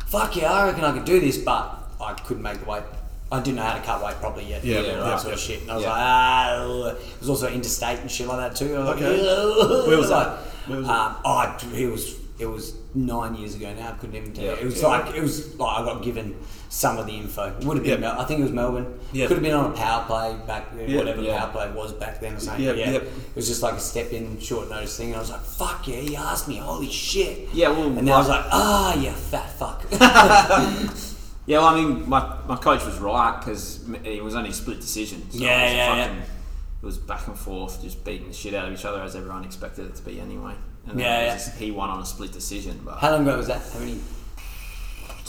fuck yeah, I reckon I could do this, but I couldn't make the weight. I didn't know how to cut weight properly yet. Yeah, yeah, yeah, that sort of shit. And I was Yeah. like, ah, it was also interstate and shit like that too. I was Okay. like, Where was like, that? Where was um, oh, it was it was nine years ago now. I couldn't even tell. Yeah. It was Yeah. like it was like I got given some of the info. It would have been. Yeah. Mel- I think it was Melbourne. Yeah. Could have been on a power play back then, Yeah, whatever yeah. power play was back then or something. Yeah, yeah, yeah. it was just like a step in short notice thing. And I was like, fuck yeah, he asked me. Holy shit. Yeah, well, and then I was like, ah, you fat fuck. Yeah, well, I mean, my, my coach was right because it was only split decision. So Yeah, it was yeah, fucking, it was back and forth, just beating the shit out of each other as everyone expected it to be anyway. And Yeah, yeah. just- he won on a split decision, but How long ago was that? How many?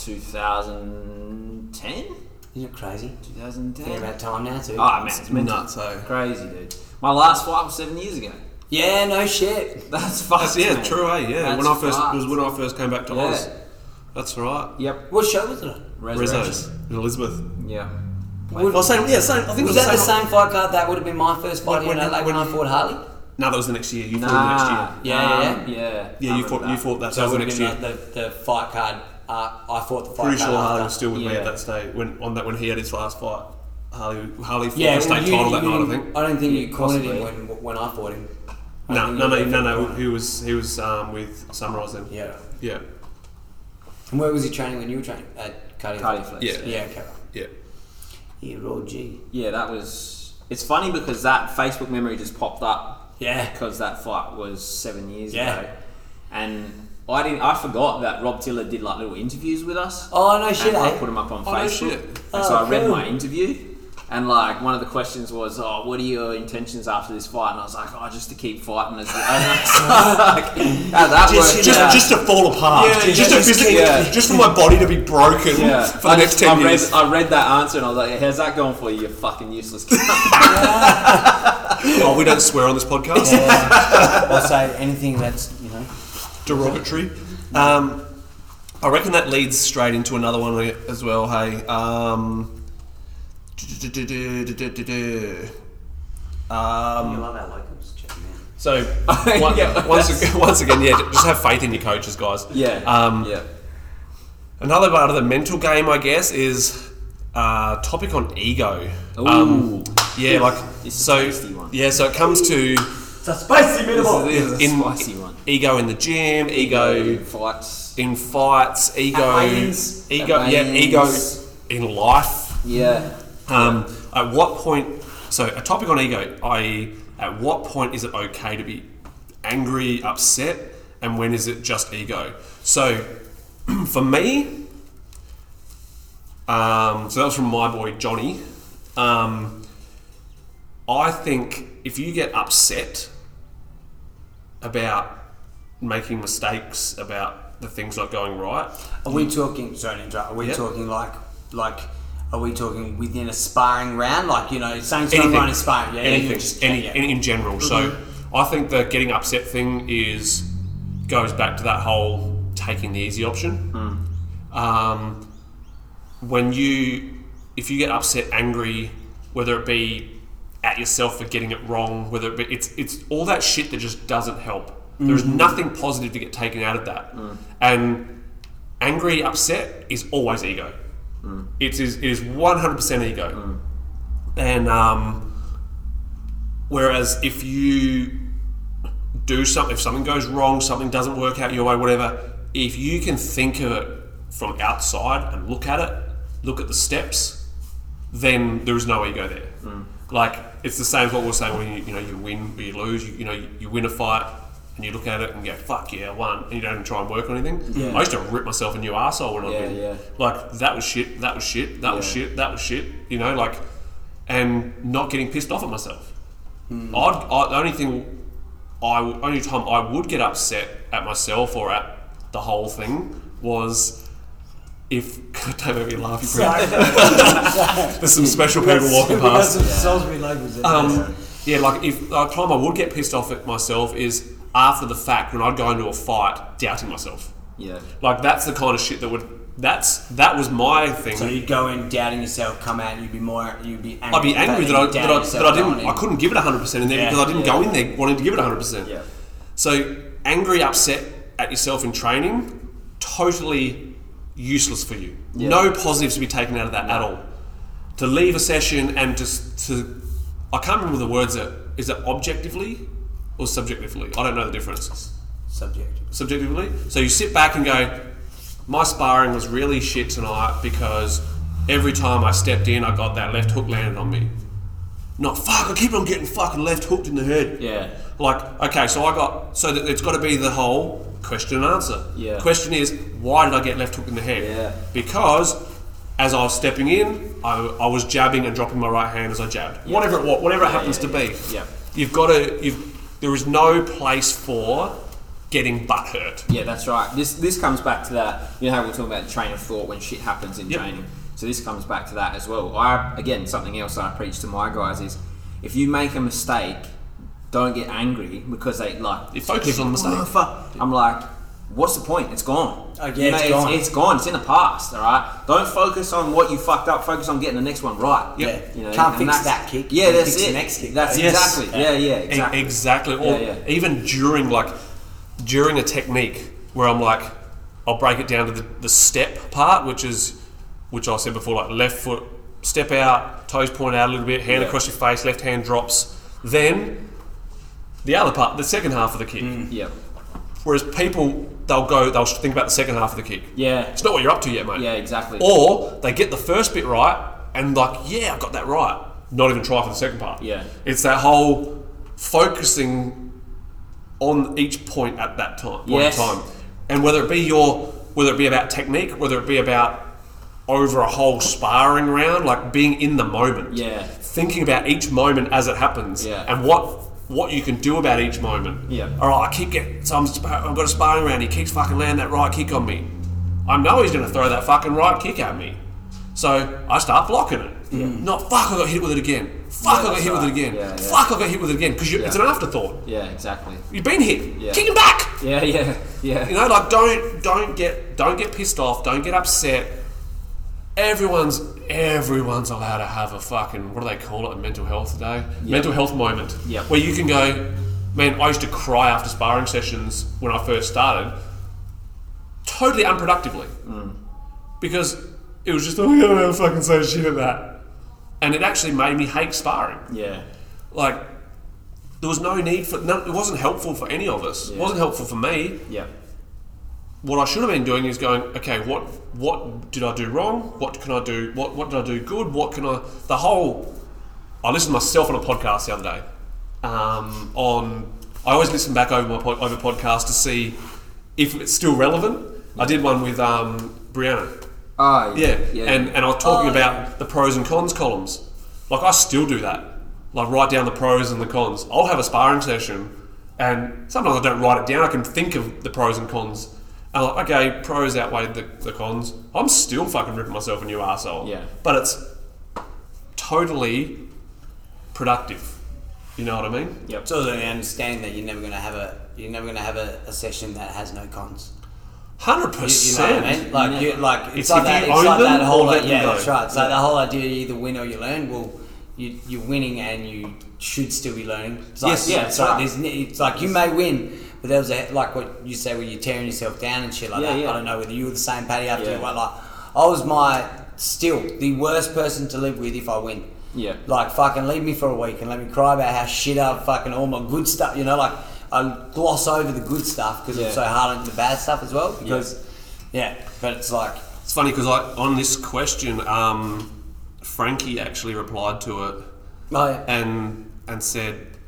2010, Isn't it crazy? 2010. Thinking about time now too. Oh man, it's mental. nuts, eh? Crazy, dude. My last fight was seven years ago. Yeah, no shit. That's fucked. That's, yeah, man. true, eh? Yeah, That's when I first fucked. was when I first came back to Yeah. Oz. That's right. Yep. What show was it on? Resurrection. Rizzo's in Elizabeth. Yeah. Well, Oh, same, yeah, same. I think Was it was that the same. same fight card that would have been my first fight When- in when- Adelaide when, when- I fought Harley? No, that was the next year. You fought Nah. the next year. Yeah, um, yeah. yeah. Yeah, you remember fought. You that. fought that. So that was the next have year. the, the fight card. Uh, I fought the fight Pretty card. sure after. Harley was still with me at that stage when on that when he had his last fight. Harley Harley fought Yeah, the state you, title that you night. I think. I don't think you Yeah, cornered him when when I fought him. I No, no, no, no, no. He was he was um, with Sunrise then. Yeah. Yeah, And where was he training when you were training? At Cardio. Cardio Flex, Yeah. Yeah, okay. yeah. Yeah, raw G. Yeah, that was. It's funny because that Facebook memory just popped up Yeah. because that fight was seven years Yeah. ago, and I didn't. I forgot that Rob Tiller did like little interviews with us. Oh no shit, and I eh? put them up on Oh, no Facebook. shit. And so Oh, I read cool. my interview, and like one of the questions was, "Oh, what are your intentions after this fight?" And I was like, "Oh, just to keep fighting." As and like, how that Just, worked just, out. just to fall apart. Yeah, just, yeah, to just physically, yeah. just for my body to be broken yeah. for the I next just- ten I read, years. I read that answer and I was like, "How's that going for you? You fucking useless." oh, we don't swear on this podcast. I'll say anything that's you know. Derogatory. Um, I reckon that leads straight into another one as well. Hey. Um, um, love our locals, check them out. So one- Yeah, once, once again, yeah, just have faith in your coaches, guys. yeah. Um, yeah. Another part of the mental game, I guess, is uh, topic on ego. Ooh. Um, yeah, like a so. Yeah, so it comes to It's a spicy This is, this is a in- spicy one. Ego in the gym, ego fights. in fights, ego, At ego, At yeah, ego in life. Yeah. Um, at what point? So a topic on ego, i.e., at what point is it okay to be angry, upset, and when is it just ego? So for me, um, so that was from my boy Johnny. Um, I think if you get upset about making mistakes, about the things not going right, Are we talking? Sorry to interrupt. Are we Yeah. talking like like? Are we talking within a sparring round? Like you know, saying to someone in sparring, yeah, anything, just, any, yeah. in, in general. So I think the getting upset thing is goes back to that whole taking the easy option. Um, when you, if you get upset, angry, whether it be at yourself for getting it wrong, whether it be it's it's all that shit that just doesn't help. There's mm. nothing positive to get taken out of that, mm. and angry, upset is always ego. Mm. It is it is 100% ego. And um, whereas if you do something, if something goes wrong, something doesn't work out your way, whatever, if you can think of it from outside and look at it, look at the steps, then there is no ego there. Like it's the same as what we we're saying when you, you know you win or you lose. You, you know you, you win a fight and you look at it and go fuck yeah one, and you don't even try and work on anything. Yeah. I used to rip myself a new arsehole when I Yeah, win. yeah. Like that was shit. That was shit. That was shit. That was shit. You know like and not getting pissed off at myself. I'd, I, the only thing I only time I would get upset at myself or at the whole thing was if don't make me laugh. Prick. There's some special people walking past. Salisbury in Um, yeah, like if the time I would get pissed off at myself is after the fact when I'd go into a fight doubting myself. Yeah. Like that's the kind of shit that would that's that was my thing. So you'd go in doubting yourself, come out, and you'd be more, you'd be angry. I'd be angry that I, that I, that I didn't I couldn't give it 100% in there Yeah, because I didn't go in there wanting to give it 100%. Yeah. So angry, upset at yourself in training, totally useless for you. Yeah. No positives to be taken out of that at all. To leave a session and just to, I can't remember the words that is it objectively or subjectively. I don't know the difference. subject. Subjectively. So you sit back and go, my sparring was really shit tonight because every time I stepped in, I got that left hook landed on me. Not fuck. I keep on getting fucking left hooked in the head. Yeah. Like, okay, so I got so that it's got to be the whole question and answer. Yeah. Question is, why did I get left hooked in the head? Yeah. Because as I was stepping in, I, I was jabbing and dropping my right hand as I jabbed. Whatever it whatever it happens yeah, to be. yeah. You've got to. You've, there is no place for getting butt hurt. Yeah, that's right. This this comes back to that. You know how we're talking about the train of thought when shit happens in Yep. training. So this comes back to that as well. I again something else I preach to my guys is if you make a mistake, don't get angry because they like You focus on the mistake. "Oh. I'm like, what's the point? It's gone. Oh, yeah, You know, it's gone. It's, gone. It's in the past. All right. Don't focus on what you fucked up. Focus on getting the next one right. Yeah. You know, Can't fix that kick. Yeah, that's it. the next kick, That's. Yes. exactly. Yeah, yeah, E- exactly. Exactly. Or Yeah, yeah. even during like during a technique where I'm like, I'll break it down to the, the step part, which is which I said before, like left foot step out, toes point out a little bit, hand Yeah. across your face, left hand drops. Then the other part, the second half of the kick. Mm. Yeah. Whereas people they'll go, they'll think about the second half of the kick. Yeah. It's not what you're up to yet, mate. Yeah, exactly. Or they get the first bit right and like, yeah, I've got that right. Not even try for the second part. Yeah. It's that whole focusing on each point at that time. Point Yes. time. And whether it be your whether it be about technique, whether it be about over a whole sparring round, like being in the moment. Yeah. Thinking about each moment as it happens. Yeah. And what what you can do about each moment. Yeah. All right, I keep getting. So I'm, I've got a sparring round. He keeps fucking landing that right kick on me. I know he's going to throw that fucking right kick at me. So I start blocking it. Yeah. Not fuck. I got hit with it again. Fuck. I got hit with it again. Yeah, yeah. Fuck. I got hit with it again because it's an afterthought. Yeah, exactly. You've been hit. Yeah. Kick him back. Yeah, yeah, yeah. You know, like don't don't get don't get pissed off. Don't get upset. Everyone's everyone's allowed to have a fucking what do they call it? A mental health day, mental health moment, Yep. where you can go. Man, I used to cry after sparring sessions when I first started, totally unproductively, mm. because it was just oh, I don't know, fucking say shit at that, and it actually made me hate sparring Yeah. like there was no need for no, it wasn't helpful for any of us it wasn't helpful for me Yeah. What i should have been doing is going okay what what did i do wrong what can i do what what did i do good what can i the whole i listened to myself on a podcast the other day um, on i always listen back over my pod, over podcast to see if it's still relevant i did one with um, brianna Oh, yeah, yeah. and and I was talking Oh, about the pros and cons columns. Like I still do that. Like write down the pros and the cons. I'll have a sparring session, and sometimes I don't write it down. I can think of the pros and cons. And I'm like, okay, pros outweigh the, the cons. I'm still fucking ripping myself a new asshole. Yeah. but it's totally productive. You know what I mean? Yep. It's also the understanding that you're never going to have a you're never going to have a, a session that has no cons. Hundred You, you know what I percent. mean? Like, you, like it's, It's like that. you It's like that them whole. or let yeah, that's right. It's like the whole idea: you either win or you learn. Well, you, you're winning and you should still be learning. It's like, Yes, yeah. yeah, It's that's like right. there's, it's like you may win, but there was a like what you say where you're tearing yourself down and shit like Yeah, that. yeah. I don't know whether you were the same, Paddy. After Yeah. you, like, I was my still the worst person to live with if I win. Yeah. Like fucking leave me for a week and let me cry about how shit I've fucking all my good stuff. You know, like I gloss over the good stuff because Yeah. I'm so hard on the bad stuff as well. Because yeah, but it's like It's funny because I on this question, um, Frankie actually replied to it. oh yeah, and and said,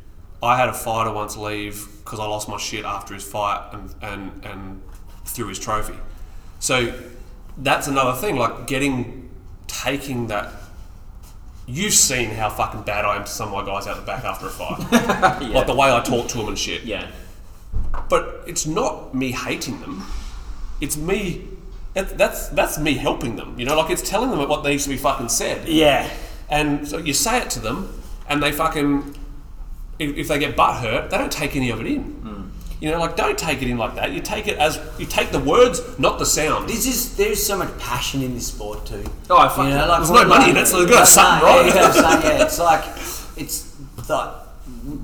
I had a fighter once leave because I lost my shit after his fight and, and and threw his trophy. So that's another thing, like getting taking that. You've seen how fucking bad I am to some of my guys out the back after a fight, yeah. like the way I talk to them and shit. yeah. But it's not me hating them; it's me. That, that's that's me helping them. You know, like it's telling them what needs to be fucking said. yeah, And so you say it to them, and they fucking, if, if they get butt hurt, they don't take any of it in. Hmm. You know, like don't take it in like that. You take it as you take the words, not the sound. this is there's so much passion in this sport too. Oh, I fucking. You know, like There's no money in it, so they've got Like, something no, right. Yeah, you know what I'm saying? Yeah, it's like it's like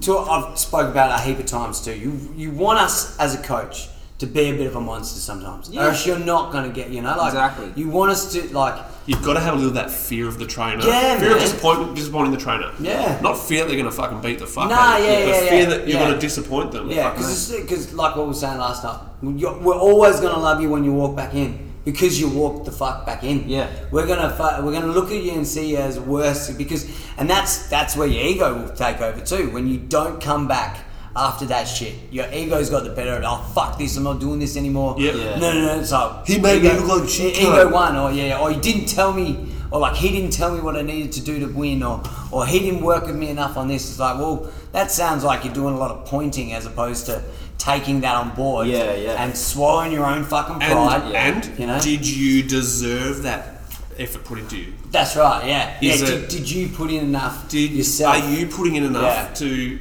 to, I've spoke about it a heap of times too. You you want us as a coach to be a bit of a monster sometimes, Yeah. or else you're not going to get. You know, like Exactly. You want us to like You've got to have a little of that fear of the trainer. Yeah, fear of disappointment, disappointing the trainer. Yeah. Not fear that they're going to fucking beat the fuck Nah, out of you, yeah, but yeah, fear yeah, that you're yeah. going to disappoint them. Yeah, Fuck because like what we were saying last night, we're always gonna love you when you walk back in because you walk the fuck back in. Yeah. we're gonna fu- we're gonna look at you and see you as worse because, and that's that's where your ego will take over too when you don't come back after that shit. Your ego's got the better of it. Oh fuck this! I'm not doing this anymore. Yep. Yeah. No, no, no. It's like He made me look like shit, Ego won, or yeah, or he didn't tell me, or like he didn't tell me what I needed to do to win, or or he didn't work with me enough on this. It's like, well, that sounds like you're doing a lot of pointing as opposed to taking that on board. Yeah, yeah. And swallowing your own fucking And, pride. and you know. did you deserve that effort put into you? That's right. Yeah. Yeah. Is Did, did you put in enough Did yourself? are you putting in enough Yeah. to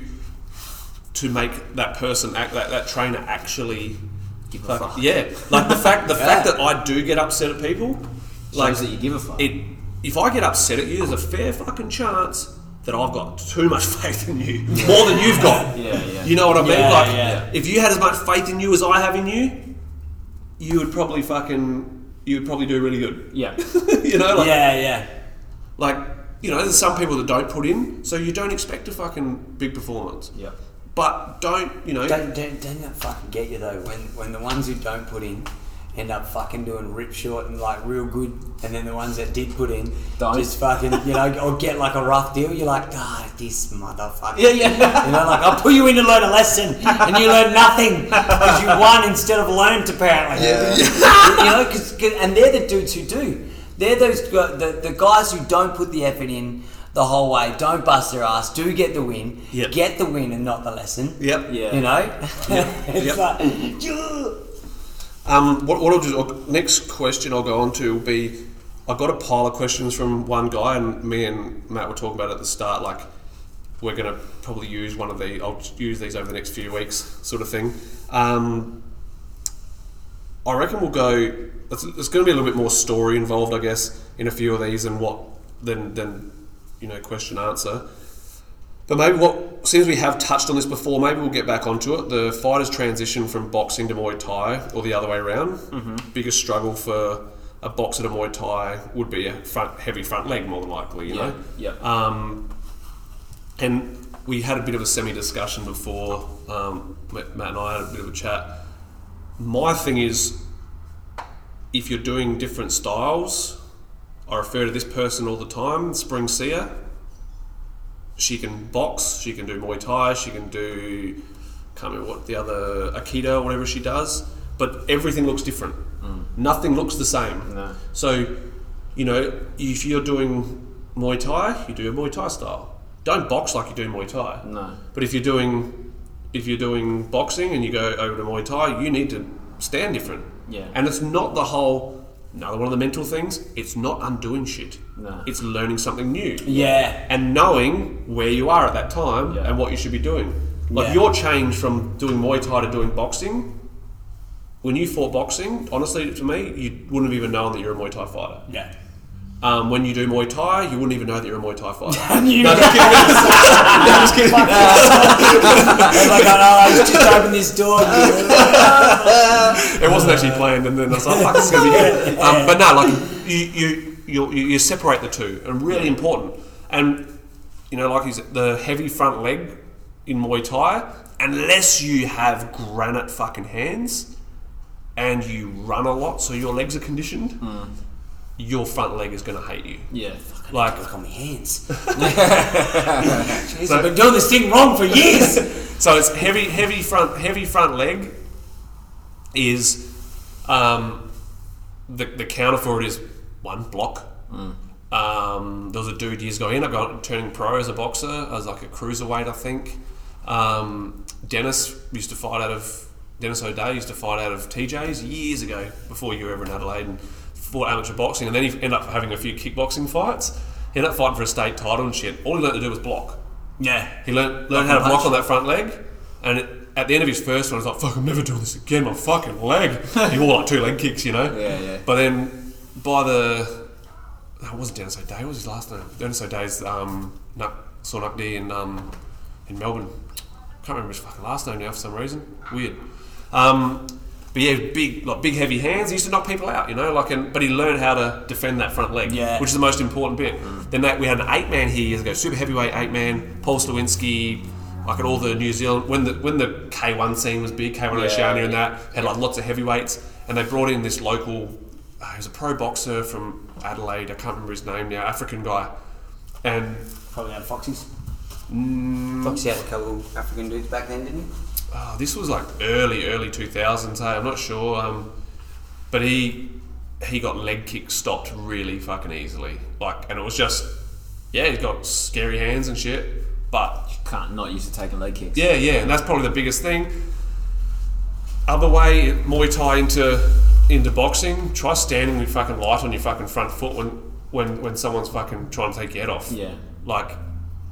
to make that person act that, that trainer actually Give a like, fuck. yeah like the fact the Yeah. fact that I do get upset at people like that you give a fuck. it if I get upset at you there's a fair fucking chance that I've got too much faith in you more than you've got Yeah, yeah. you know what I mean Yeah, like yeah. if you had as much faith in you as I have in you you would probably fucking you would probably do really good Yeah. you know like yeah. Yeah. like, you know, there's some people that don't put in, so you don't expect a fucking big performance. Yeah. But don't, you know, Don't, don't, don't that fucking get you though when when the ones who don't put in end up fucking doing rip short and like real good, and then the ones that did put in Don't. just fucking you know or get like a rough deal. You're like, God, this motherfucker. Yeah, yeah. You know, like I'll put you in to learn a lesson, and you learn nothing because you won instead of learned. Apparently, Yeah. you know, because and they're the dudes who do. They're those the the guys who don't put the effort in the whole way, don't bust their ass, do get the win, Yep. get the win and not the lesson. yep. Yeah. You know, it's Yep. like, "Yeah." Um, what, what I'll do, next question I'll go on to will be, I got a pile of questions from one guy, and me and Matt were talking about it at the start, like, we're going to probably use one of the, I'll use these over the next few weeks, sort of thing. Um, I reckon we'll go. It's, there's going to be a little bit more story involved, I guess, in a few of these, and what than than you know question answer. But maybe what since we have touched on this before, maybe we'll get back onto it. The fighters transition from boxing to Muay Thai, or the other way around. Mm-hmm. Biggest struggle for a boxer to Muay Thai would be a front heavy front leg, more than likely. You Yeah. know. Yeah. Um, and we had a bit of a semi discussion before. Um, Matt and I had a bit of a chat. My thing is, if you're doing different styles, I refer to this person all the time, Spring Sia. She can box, she can do Muay Thai, she can do, can't remember what the other, Aikido, whatever she does, but everything looks different. Hmm. Nothing looks the same. No. So, you know, if you're doing Muay Thai, you do a Muay Thai style. Don't box like you do Muay Thai. No. But if you're doing if you're doing boxing and you go over to Muay Thai, you need to stand different. Yeah. And it's not the whole another one of the mental things. It's not undoing shit. No. It's learning something new. yeah, And knowing where you are at that time Yeah. and what you should be doing. Like Yeah. your change from doing Muay Thai to doing boxing. When you fought boxing, honestly, to me, you wouldn't have even known that you're a Muay Thai fighter. yeah. Um, when you do Muay Thai, you wouldn't even know that you're a Muay Thai fighter. No, just kidding. no, just kidding. I'm like, oh, I was just open this door. It wasn't actually planned, and then I was like, "Fuck, this is gonna be good." Um, but no, like you, you, you, you, separate the two, and really important. And you know, like the heavy front leg in Muay Thai, unless you have granite fucking hands and you run a lot, so your legs are conditioned, your front leg is gonna hate you. Yeah. Like, Look on my hands. Jeez, I've been doing this thing wrong for years. so it's heavy, heavy front, heavy front leg is um, the the counter for it is one block. Um, there was a dude years ago. Ended up going, turning pro as a boxer, as like a cruiserweight, I think. Um, Dennis used to fight out of Dennis O'Day used to fight out of TJ's years ago before you were ever in Adelaide and fought amateur boxing, and then he ended up having a few kickboxing fights. He ended up fighting for a state title and shit. All he learned to do was block. yeah. He learned, learned how to Fucking block on that front leg, and it, at the end of his first one, he was like, "Fuck, I'm never doing this again. My fucking leg." he wore like two leg kicks, you know. Yeah, yeah. But then by the, that wasn't Dennis O'Day. What was his last name? Dennis O'Day's um, Nuck, saw Nuckdy in um, in Melbourne. I Can't remember his fucking last name now for some reason. Weird. Um, but yeah, big like big heavy hands. He used to knock people out, you know. Like, and, but he learned how to defend that front leg, Yeah. which is the most important bit. Then that we had an eight man here years ago, super heavyweight eight man, Paul Slowinski, like at all the New Zealand when the when the K one scene was big, K one Yeah, Oceania and that had like lots of heavyweights, and they brought in this local. Uh, he was a pro boxer from Adelaide. I can't remember his name now. African guy, and Probably had Foxies. Foxy had a couple African dudes back then, didn't he? Oh, this was like early, early 2000s. Hey, I'm not sure. Um, but he he got leg kicks stopped really fucking easily. Like, and it was just, yeah, he's got scary hands and shit. But you Can't not used to taking leg kicks. yeah, yeah, and that's probably the biggest thing. Other way, Muay Thai into into boxing. Try standing with fucking light on your fucking front foot when when when someone's fucking trying to take your head off. Yeah. Like,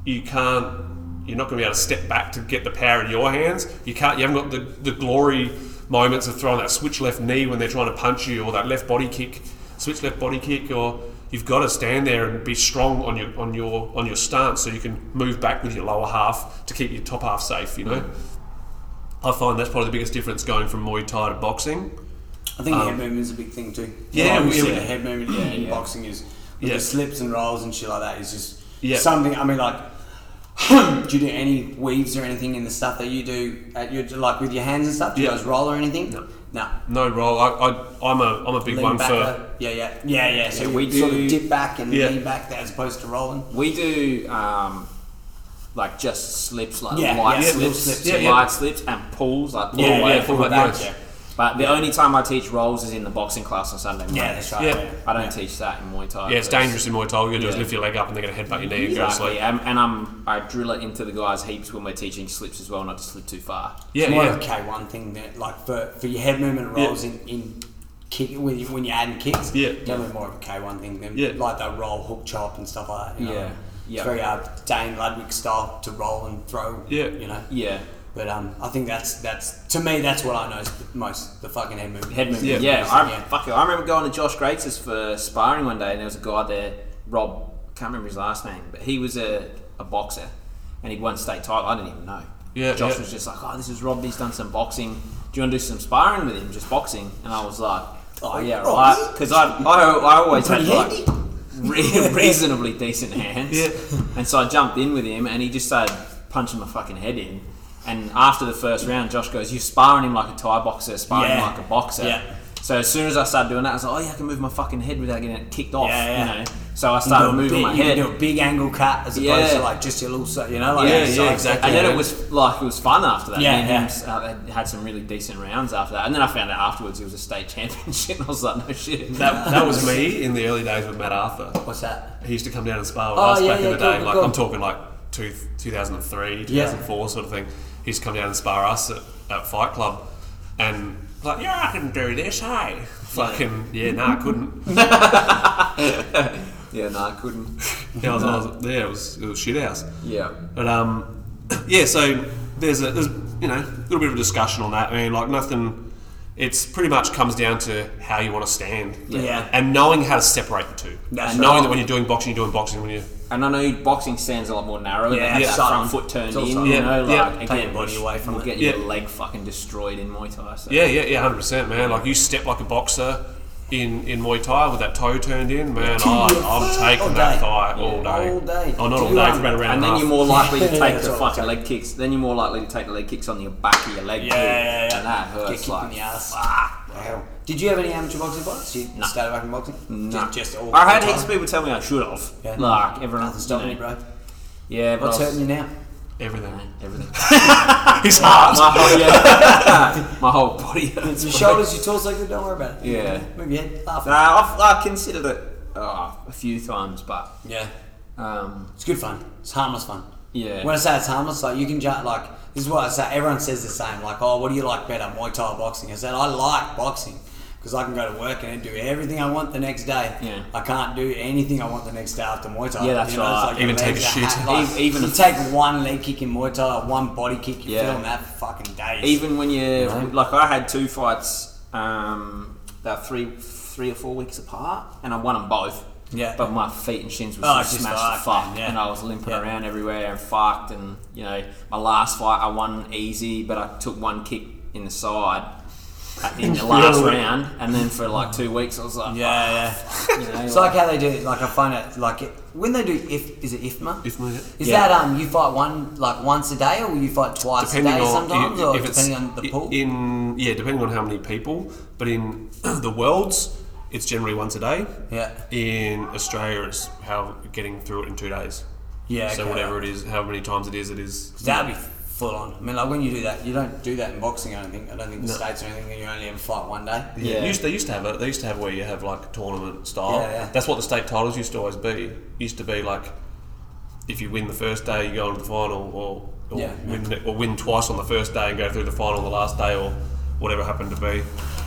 you can't. You're not going to be able to step back to get the power in your hands. You can't. You haven't got the, the glory moments of throwing that switch left knee when they're trying to punch you, or that left body kick, switch left body kick, or you've got to stand there and be strong on your on your on your stance so you can move back with your lower half to keep your top half safe. You know. I find that's probably the biggest difference going from Muay Thai to boxing. I think head movement is a big thing too. Um, yeah, we yeah, see the head movement in, in boxing is with Yeah. the slips and rolls and shit like that is just Yeah. something. I mean, like, do you do any weaves or anything in the stuff that you do at your like with your hands and stuff? Do you Yeah. guys roll or anything? No. no. No roll. I, I I'm a I'm a big Lean one back, for yeah, yeah, yeah, yeah. So Yeah, we we sort of dip back and Yeah. lean back as opposed to rolling. We do um, like just slips, like Yeah, light yeah, slips, slips, yeah, yeah. light slips, and pulls, like pull Yeah, away, yeah, pull pull back, back. Yeah. But the only time I teach rolls is in the boxing class on Sunday morning. Yeah, that's right. Yeah. I don't teach that in Muay Thai. yeah. It's dangerous in Muay Thai. All you do is Yeah. lift your leg up and they're gonna headbutt your knee and go to Exactly, and, and I'm I drill it into the guys heaps when we're teaching slips as well, not to slip too far. Yeah, it's more yeah. of a K one thing that like for, for your head movement Yeah. rolls in, in kick when, you, when you're adding kicks. Yeah. definitely more of a K one thing than Yeah. like the roll, hook, chop, and stuff like that. You know? Yeah. Yeah. It's very uh, Duane Ludwig style to roll and throw. Yeah. you know. Yeah, But um, I think that's that's to me that's what I know is the most the fucking head movement. head movement. Yeah. Yeah, I, Yeah. Fuck it. I remember going to Josh Greats' for sparring one day, and there was a guy there, Rob. Can't remember his last name, but he was a, a boxer, and he'd won state title. I didn't even know. Yeah, Josh yeah. was just like, "Oh, this is Rob. He's done some boxing. Do you want to do some sparring with him? Just boxing?" And I was like, "Oh yeah, Rob, right." Because I, I, I always had Pretty like re- reasonably decent hands. Yeah. And so I jumped in with him, and he just started punching my fucking head in. And after the first round, Josh goes, "You're sparring him like a Thai boxer, sparring him like a boxer." Yeah. So as soon as I started doing that, I was like, "Oh yeah, I can move my fucking head without getting it kicked off." Yeah, yeah. You know. So I started moving big, my you head. do a big angle cut as opposed to like just your little, you know, like yeah, yeah, step. And then yeah. it was like it was fun after that. Yeah, him yeah. s- uh, had some really decent rounds after that. And then I found out afterwards it was a state championship. And I was like, no shit. That, that was me in the early days with Matt Arthur. What's that? He used to come down and spar with Oh, us yeah, back yeah, in the day. cool, like cool. I'm talking like two, 2003, 2004 sort of thing. He used to come down and spar us at, at Fight Club, and like, yeah, I can do this, hey. Fucking yeah, nah, I couldn't. yeah, no, I couldn't. Yeah, I was, I was, yeah, it was it was shit house. Yeah. But um, yeah. So there's a there's you know a little bit of a discussion on that. I mean, like nothing. It's pretty much comes down to how you want to stand. Yeah. And knowing how to separate the two. That's and knowing right. that when you're doing boxing, you're doing boxing. When you And I know boxing stands a lot more narrow. Yeah, Yeah, yeah. that front foot turned in. also- You Yeah, know, yeah. like Take again, your body away from will it. get Yeah. your leg fucking destroyed in Muay Thai. So. Yeah, yeah, yeah, hundred percent, man. Like you step like a boxer in in Muay Thai with that toe turned in, man. I, I'm taking that thigh all day. All day. Oh, not all day for about a round And and, then half. you're more likely to take the fucking leg kicks. Then you're more likely to take the leg kicks on your back of your leg Yeah, too. yeah, yeah. And that Get hurts kicked like in the ass. fuck. Wow. Did you have any amateur boxing fights? You No. started back in boxing? No. Just, just all I had all heaps of time? people tell me I should have. Yeah. Like everyone, Nothing stopping you you, know, bro. Yeah, but What's was- hurting you now? Everything. Everything. His heart. my whole yeah, my whole body. hurts. Your shoulders, your torso, good. Don't worry about it. Yeah. Move your head. Laugh. Nah, I've, I've considered it oh, a few times, but Yeah. um, It's good fun. It's harmless fun. yeah. When I say it's harmless, like you can jump. Like this is what I say. Everyone says the same. Like, oh, what do you like better, Muay Thai or boxing? I said I like boxing because I can go to work and do everything I want the next day. Yeah. I can't do anything I want the next day after Muay Thai. Yeah, that's it's right. your Even take a shit. like, Even- you take one leg kick in Muay Thai, one body kick, you Yeah. feel that for fucking days. Even when you know? like, I had two fights um, that three three or four weeks apart, and I won them both. Yeah. But my feet and shins were Oh, just just smashed fucked, to fuck, yeah. and I was limping Yeah. around everywhere and fucked. And you know, my last fight I won easy, but I took one kick in the side in the last round, and then for like two weeks I was like, yeah, yeah. "Ah," you know, It's like how they do it. Like I find it like it, when they do if is it IFMA? IFMA. my- Is Yeah. that um you fight one like once a day or you fight twice a day on sometimes i- or if it's depending on the pool? In yeah, depending on how many people. But in the worlds, it's generally once a day. yeah. In Australia, it's how getting through it in two days. Yeah, So okay. whatever it is, however many times it is, it is. That'd be full on. I mean, like when you do that, you don't do that in boxing. I don't think. I don't think the No. states or anything. You only ever fight one day. Yeah. Yeah. Used, they used to have it. They used to have where you have like tournament style. Yeah, yeah. That's what the state titles used to always be. Used to be like, if you win the first day, you go into the final, or, or Yeah. win or win twice on the first day and go through the final the last day, or whatever happened to be.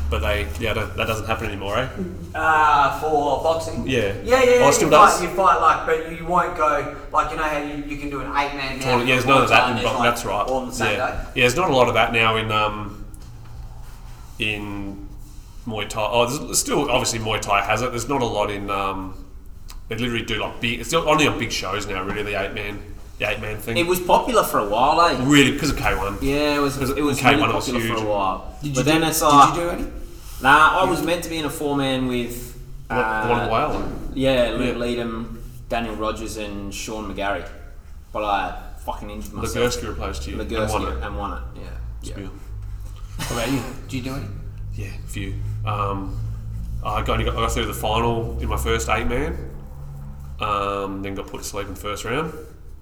But they, yeah, that doesn't happen anymore, eh? Uh, for boxing. Yeah. Yeah, yeah, Oh, yeah. it still you does? Fight, you fight like, but you won't go like you know how you, you can do an eight man. Tournament- yeah, there's none of that in boxing. That's right. All on the same yeah. day. yeah, there's not a lot of that now in um, in Muay Thai. Oh, there's, there's still obviously Muay Thai has it. There's not a lot in. Um, they literally do like big. It's only on big shows now. Really, the eight man, the eight man thing. It was popular for a while, eh? really because of K one. Yeah, it was. It was K1 really was popular huge. for a while. Did you but do, then it's like, Did you do any? nah, I was meant to be in a four man with. The one uh, in Wales. Yeah, Luke Yeah. Leadham, Daniel Rogers, and Sean McGarry. But I fucking injured myself. Ligursky replaced you and won it. and won it. Yeah. yeah. Spiel. What about you? Do you do any? Yeah, a few. Um, I got, I got through the final in my first eight man. Um, then got put to sleep in the first round.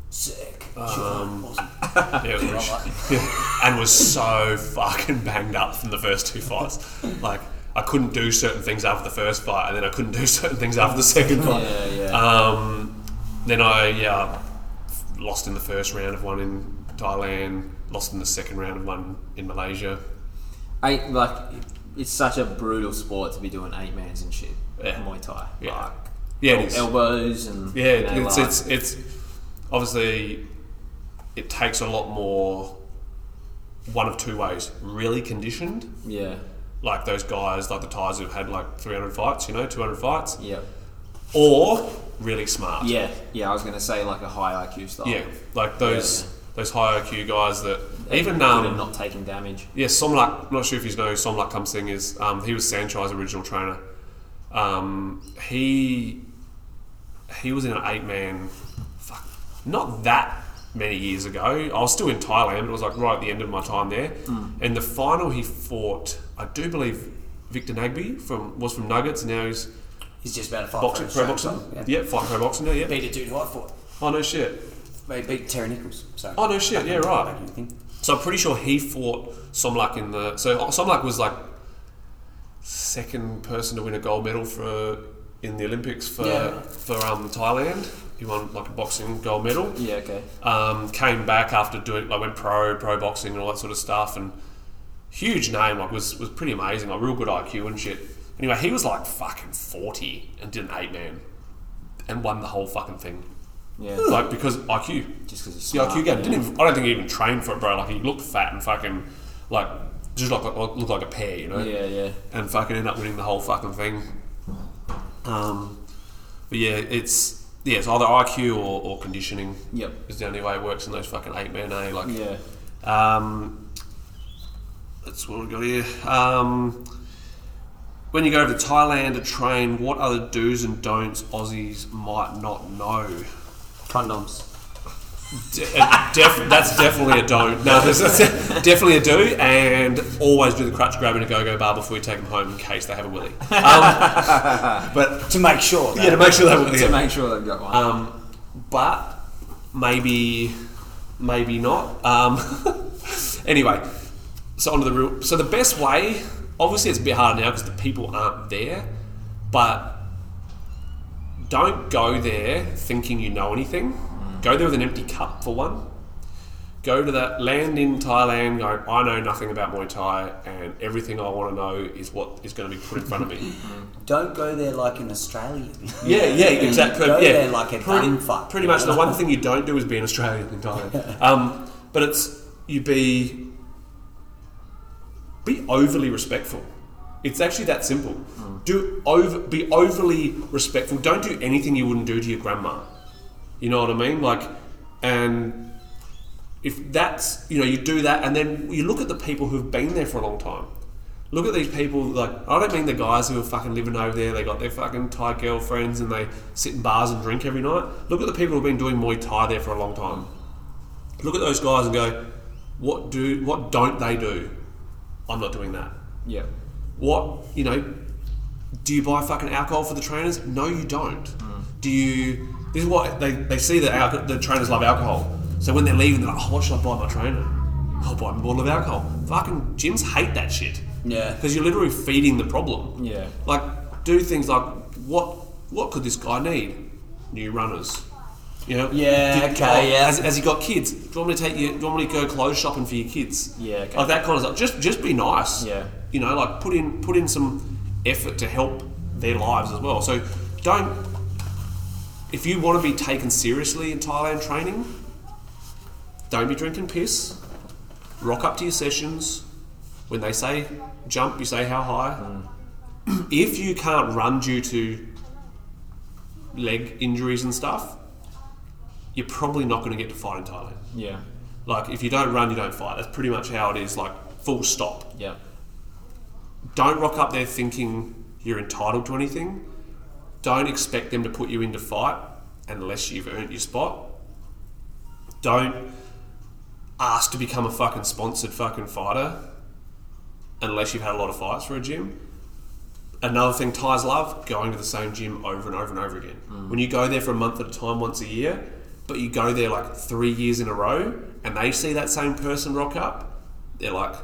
Sick. Um, awesome. Yeah, it was yeah. and was so fucking banged up from the first two fights. Like I couldn't do certain things after the first fight, and then I couldn't do certain things after the second fight. Yeah, yeah. Um, then I yeah lost in the first round of one in Thailand. Lost in the second round of one in Malaysia. I, like, it's such a brutal sport to be doing eight mans and shit. Yeah. Muay Thai. Yeah. Like, Yeah, it is. elbows and Yeah, you know, it's, like- it's it's obviously it takes a lot more. One of two ways: really conditioned, yeah, like those guys, like the Thais who've had like 300 fights, you know, 200 fights, yeah, or really smart. yeah, yeah. I was gonna say like a high IQ style. Yeah, like those Yeah. those high IQ guys that even good at um not taking damage. yeah Somluck. Not sure if you know who Somluck comes thing is. Um, he was Saenchai's original trainer. Um, he he was in an eight man. Not that many years ago. I was still in Thailand, it was like right at the end of my time there. And the final he fought, I do believe Victor Nagbe from was from Nuggets. And now he's He's just about to fight boxing, pro Australia, boxing. Yeah, fighting pro boxing now. Yeah. Beat a dude who I fought. Oh no shit. He beat Terry Nichols. So. Oh no shit. Yeah right. in the thing. So I'm pretty sure he fought Somluck in the. So Somluck was like second person to win a gold medal for in the Olympics for Yeah. for um, Thailand. He won like a boxing gold medal. Yeah, okay. Um, came back after doing like went pro pro boxing and all that sort of stuff and huge name like was was pretty amazing like real good IQ and shit. Anyway, he was like fucking forty and did an eight man and won the whole fucking thing. Yeah, Like because IQ. just because The smart. IQ game didn't even. I don't think he even trained for it, bro. Like he looked fat and fucking like just like looked like a pear, you know. Yeah, yeah. And fucking end up winning the whole fucking thing. Um, but yeah, it's yeah, it's either IQ or, or conditioning. Yep. Is the only way it works in those fucking eight man A. Like Yeah. um, that's what we got here. Um, when you go to Thailand to train, what other do's and don'ts Aussies might not know? Condoms. Uh, def- that's definitely a don't. No, that's, definitely a do, and always do the crutch grab in a go-go bar before you take them home in case they have a willy. Um, but To make sure. yeah, to make sure they have a willy. To make sure they've got one. Um, but maybe, maybe not. Um, anyway, so onto the real. So the best way, obviously, it's a bit harder now because the people aren't there, but don't go there thinking you know anything. Go there with an empty cup for one. Go to that land in Thailand. Go. I know nothing about Muay Thai, and everything I want to know is what is going to be put in front of me. Don't go there like an Australian. Yeah, yeah, exactly. Go yeah. there like a pretty, fuck. Pretty much the one thing you don't do is be an Australian in Thailand. Um, but it's you be be overly respectful. It's actually that simple. Do over be overly respectful. Don't do anything you wouldn't do to your grandma. You know what I mean? Like, and if that's you know you do that, and then you look at the people who've been there for a long time. Look at these people. Like, I don't mean the guys who are fucking living over there. They got their fucking Thai girlfriends and they sit in bars and drink every night. Look at the people who've been doing Muay Thai there for a long time. Look at those guys and go, what do what don't they do? I'm not doing that. yeah. What you know? Do you buy fucking alcohol for the trainers? No, you don't. Mm. Do you? This is what they, they see that alco- the trainers love alcohol. So when they're leaving, they're like, oh, what should I buy my trainer? I'll buy him a bottle of alcohol. Fucking gyms hate that shit. Yeah. Because you're literally feeding the problem. Yeah. Like, do things like, what what could this guy need? New runners. You know? Yeah, Do- okay, oh, yeah. Has, has he got kids? Do you want me to take you? Do you want me to go clothes shopping for your kids? Yeah, okay. Like that kind of stuff. Just just be nice. Yeah. You know, like put in put in some effort to help their lives as well. So don't. If you want to be taken seriously in Thailand training, don't be drinking piss. Rock up to your sessions. When they say jump, you say how high. Mm. If you can't run due to leg injuries and stuff, you're probably not going to get to fight in Thailand. Yeah. Like if you don't run, you don't fight. That's pretty much how it is. Like full stop. Yeah. Don't rock up there thinking you're entitled to anything. Don't expect them to put you into fight unless you've earned your spot. Don't ask to become a fucking sponsored fucking fighter unless you've had a lot of fights for a gym. Another thing Thais love going to the same gym over and over and over again. Mm. When you go there for a month at a time once a year, but you go there like three years in a row and they see that same person rock up, they're like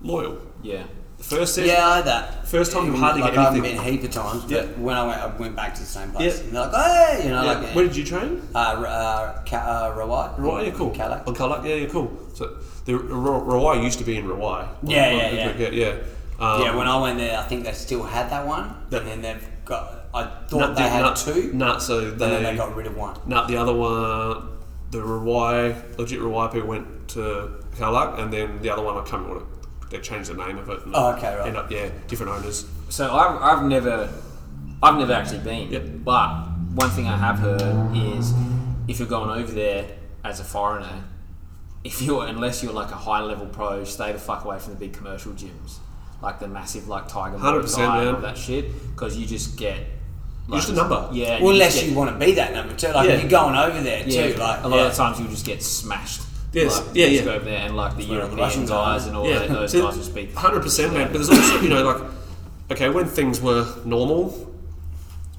loyal. Yeah. First session, Yeah, I that. First time you hardly like, get anything. been a heap of times, but Yeah. when I went, I went back to the same place. Yeah. And they're like, hey, you know, Yeah. like, Where did you train? uh, uh, Ca- uh, Rawai. Rawai, yeah, cool. Calac. On Calac, yeah, yeah, cool. So the Rawai used to be in Rawai. Yeah, yeah, on- yeah. yeah. Um, yeah, when I went there, I think they still had that one, That- and then they've got. I thought they had two, Nut, so and then they, they got rid of one. nut the other one. The Rawai, legit Rawai people went to Calac, and then the other one I can't remember they changed the name of it. And Oh, okay, right. End up, yeah, different owners. So I've, I've never, I've never actually been. Yep. But one thing I have heard is, if you're going over there as a foreigner, if you're unless you're like a high level pro, stay the fuck away from the big commercial gyms, like the massive like Tiger Muay 100%, and man. all that shit, because you just get. Like, just a number. Yeah. Well, you unless just you get- want to be that number two, like Yeah. if you're going over there Yeah, too, like a lot yeah. of times you'll just get smashed. Yes, Like, yeah, yeah. Go over there and like the European guys and all yeah, that, those So guys will speak. Hundred percent, man. But there's also, you know, like, okay, when things were normal,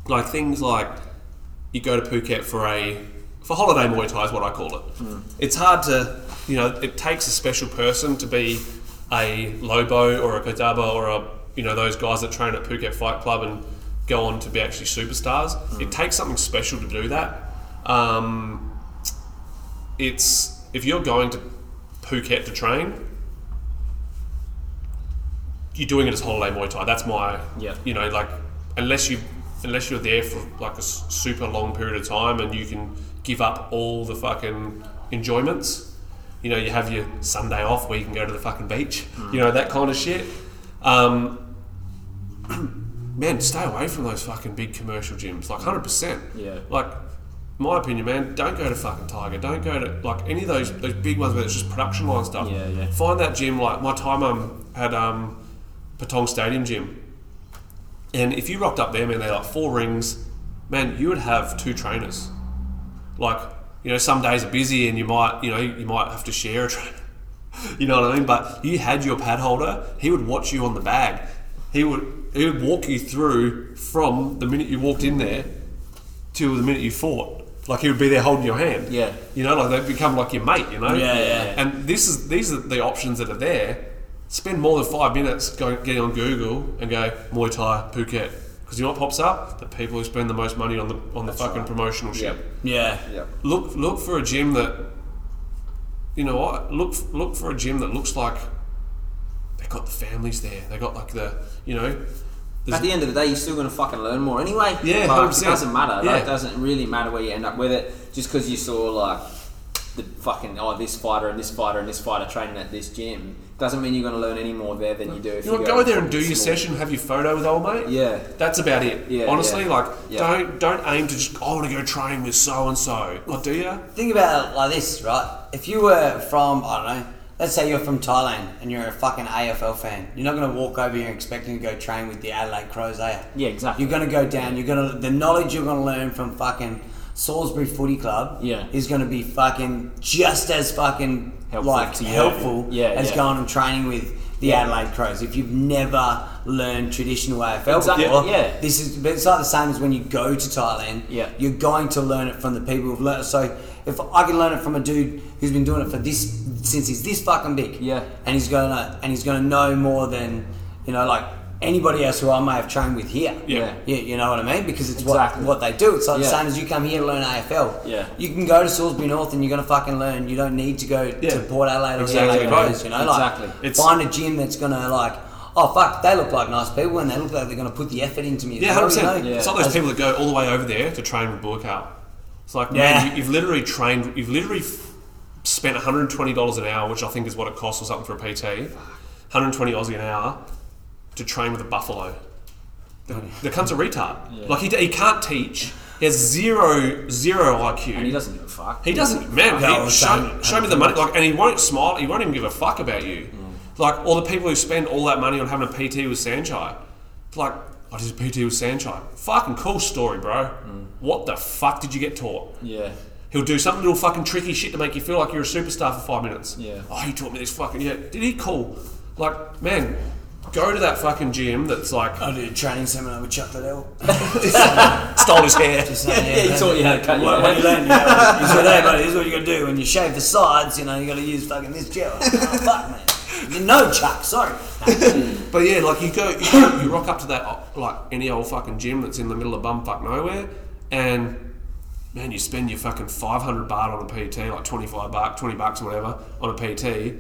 like things like you go to Phuket for a for holiday Muay Thai is what I call it. It's hard to, you know, it takes a special person to be a Lobo or a Kodaba or a, you know, those guys that train at Phuket Fight Club and go on to be actually superstars. It takes something special to do that. Um, it's if you're going to Phuket to train, you're doing it as holiday Muay Thai. That's my, Yeah. you know, like unless you unless you're there for like a super long period of time and you can give up all the fucking enjoyments. You know, you have your Sunday off where you can go to the fucking beach. You know that kind of shit. Um, man, stay away from those fucking big commercial gyms. Like hundred percent. Yeah. Like, my opinion, man, don't go to fucking Tiger. Don't go to like any of those those big ones where it's just production line stuff. Yeah, yeah. Find that gym. Like my time, um, had um, Patong Stadium gym, and if you rocked up there, man, they're like four rings. Man, you would have two trainers. Like, you know, some days are busy and you might, you know, you might have to share a trainer. you know what I mean? But you had your pad holder. He would watch you on the bag. He would he would walk you through from the minute you walked in there till the minute you fought. Like he would be there holding your hand. Yeah. You know, like they become like your mate. You know. Yeah, yeah. And this is these are the options that are there. Spend more than five minutes going getting on Google and go Muay Thai Phuket because you know what pops up? The people who spend the most money on the on the fucking promotional shit. Yep. yeah. Yep. Look look for a gym that you know what look look for a gym that looks like they got the families there. They got like the you know. There's- At the end of the day, you're still going to fucking learn more anyway. Yeah, like, 100%. it doesn't matter. Yeah. Like, it doesn't really matter where you end up with it. Just because you saw like the fucking oh this fighter and this fighter and this fighter training at this gym doesn't mean you're going to learn any more there than you do if you you, know, go go there and do your session, have your photo with old mate. Yeah. That's about it. Yeah, Honestly, yeah. like Yeah. don't don't aim to just I want to go train with so and so. Oh, do you? Think about it like this, right? If you were from, I don't know, let's say you're from Thailand and you're a fucking AFL fan, you're not going to walk over here expecting to go train with the Adelaide Crows, are you? Yeah, exactly. You're going to go down, you're going to, the knowledge you're going to learn from fucking Salisbury Footy Club Yeah. is going to be fucking just as fucking Helpful like helpful Yeah, as yeah. going and training with the Adelaide Crows. If you've never learned traditional AFL Exactly, before, yeah. this is but it's like the same as when you go to Thailand. Yeah. You're going to learn it from the people who've learned. So if I can learn it from a dude who's been doing it for this since he's this fucking big, Yeah. and he's gonna and he's gonna know more than you know like anybody else who I may have trained with here. Yeah. Yeah, you know what I mean? Because it's Exactly. what, what they do. It's like Yeah. the same as you come here to learn AFL. Yeah. You can go to Salisbury North and you're going to fucking learn. You don't need to go Yeah. to Port Adelaide or Exactly the right. Adelaide you know? Exactly. Like, It's- find a gym that's going to, like, oh, fuck, they look like nice people and they look like they're going to put the effort into me. Yeah, well, hundred percent. you know? Yeah. It's not those As- people that go all the way over there to train with Buakaw. It's like, Yeah. man, you, you've literally trained. You've literally f- spent one hundred and twenty dollars an hour, which I think is what it costs or something for a PT. One hundred and twenty Aussie an hour to train with a buffalo. The, the cunt's a retard. Yeah. Like he, he can't teach. He has zero zero IQ. And he doesn't give a fuck. He doesn't, man. He- show, show me the money, like, and he won't smile. He won't even give a fuck about you. Mm. Like all the people who spend all that money on having a PT with Saenchai, like I did a PT with Saenchai. Fucking cool story, bro. Mm. What the fuck did you get taught? Yeah. He'll do some little fucking tricky shit to make you feel like you're a superstar for five minutes. Yeah. Oh, he taught me this fucking yeah. Did he? Cool. Like, man, go to that fucking gym that's like I did a training seminar with Chuck Liddell. stole his hair. So, Yeah, he taught you how to cut your hair. what you learn, you know, he said, hey, buddy, this is what you got to do. When you shave the sides, you know, you got to use fucking this gel. Oh, fuck, man. Know, Chuck, sorry. But yeah, like you go, you, you rock up to that like any old fucking gym that's in the middle of bumfuck nowhere, and man, you spend your fucking five hundred baht on a PT, like twenty five bucks, twenty bucks or whatever on a PT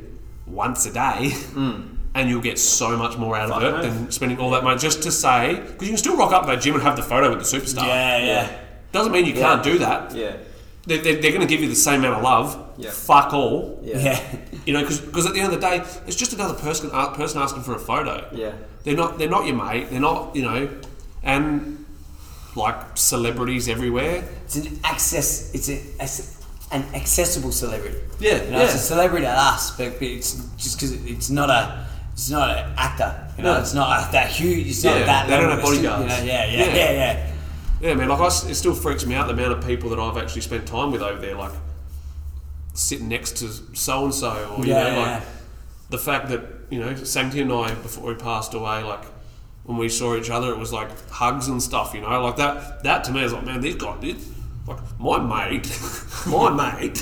once a day, hmm. and you'll get so much more out of it no. than spending all that money just to say because you can still rock up to that gym and have the photo with the superstar. Yeah, yeah. Doesn't mean you can't do that. Yeah. They're, they're, they're going to give you the same amount of love. Yeah. Fuck all. Yeah. Yeah. You know, because at the end of the day, it's just another person person asking for a photo. Yeah. They're not they're not your mate. They're not you know, and like celebrities everywhere. It's an access. It's a, it's an accessible celebrity. Yeah, you know, it's a celebrity to us, but, but it's just because it's not a, it's not an actor. You know, No. it's not a, that huge. It's not Yeah, that. they don't have bodyguards. You know, yeah, yeah, Yeah. yeah, yeah. Yeah, man. Like I it still freaks me out the amount of people that I've actually spent time with over there. Like sitting next to so and so, or you Yeah, know, yeah. like the fact that you know Sancti and I before he passed away, like. When we saw each other, it was like hugs and stuff, you know, like that. That to me is like, man, these guys did. Like my mate, my mate,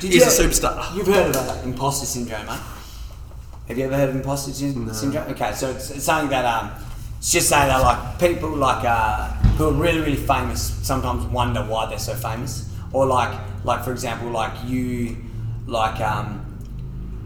he's you- a superstar. You've heard of imposter syndrome, mate? Have you ever heard of imposter syn- syndrome? Okay, so it's, it's something that um, it's just saying that like people like uh, who are really really famous sometimes wonder why they're so famous, or like like for example like you like um,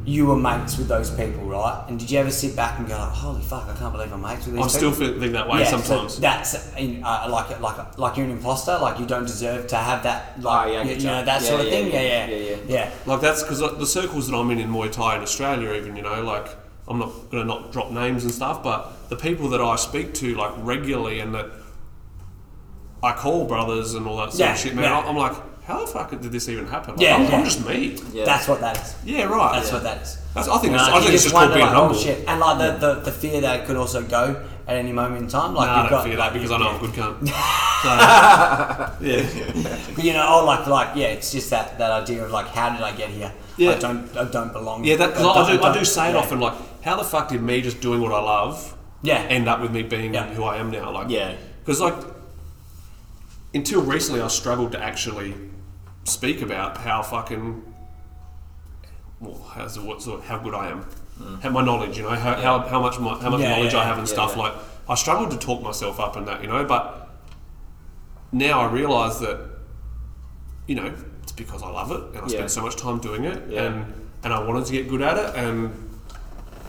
you were mates with those people, right? And did you ever sit back and go like, holy fuck, I can't believe I'm mates with these people. I people? still feel, think that way Yeah, so sometimes. that's in, uh, like like like you're an imposter. Like you don't deserve to have that. Like Oh, yeah, I you, you you. know that Yeah, sort of yeah, thing. yeah, Yeah, yeah, yeah, yeah. Like that's because the circles that I'm in in Muay Thai in Australia, even you know, like I'm not going to not drop names and stuff, but the people that I speak to like regularly and that I call brothers and all that sort Yeah, of shit, man. yeah. I'm like, how the fuck did this even happen? Like, Yeah, I'm, yeah. I'm just me. Yeah. That's what that is. Yeah, right. That's yeah. what that is. That's, I think, You it's, I think it's just called being like, oh, humble. Oh, shit. And like the, the, the fear that it could also go at any moment in time. Like Nah, I you've don't got, fear like, that because I know yeah. I'm a good cunt. So, yeah. But you know, oh, like like yeah, it's just that, that idea of like, how did I get here? Yeah. I don't I don't belong. Yeah, that, 'cause I, don't- do, I don't- do say it yeah. often, like, how the fuck did me just doing what I love Yeah. end up with me being Yeah. who I am now? Like, Yeah. Because like, until recently, I struggled to actually speak about how fucking, well, how's the what's the, how good I am, mm. how my knowledge, you know, how, how, how much my, how much Yeah, knowledge yeah, I have and yeah, stuff. yeah. Like, I struggled to talk myself up and that, you know, but now I realise that, you know, it's because I love it and I Yeah. spend so much time doing it Yeah. and and I wanted to get good at it and.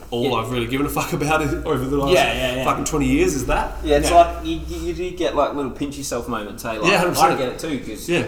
All Yeah. I've really given a fuck about it over the last Yeah, yeah, yeah. fucking twenty years is that. Yeah, it's Yeah. like you, you, you do get like little pinch yourself moments, hey? Like, Yeah, I 100%. get it too because Yeah.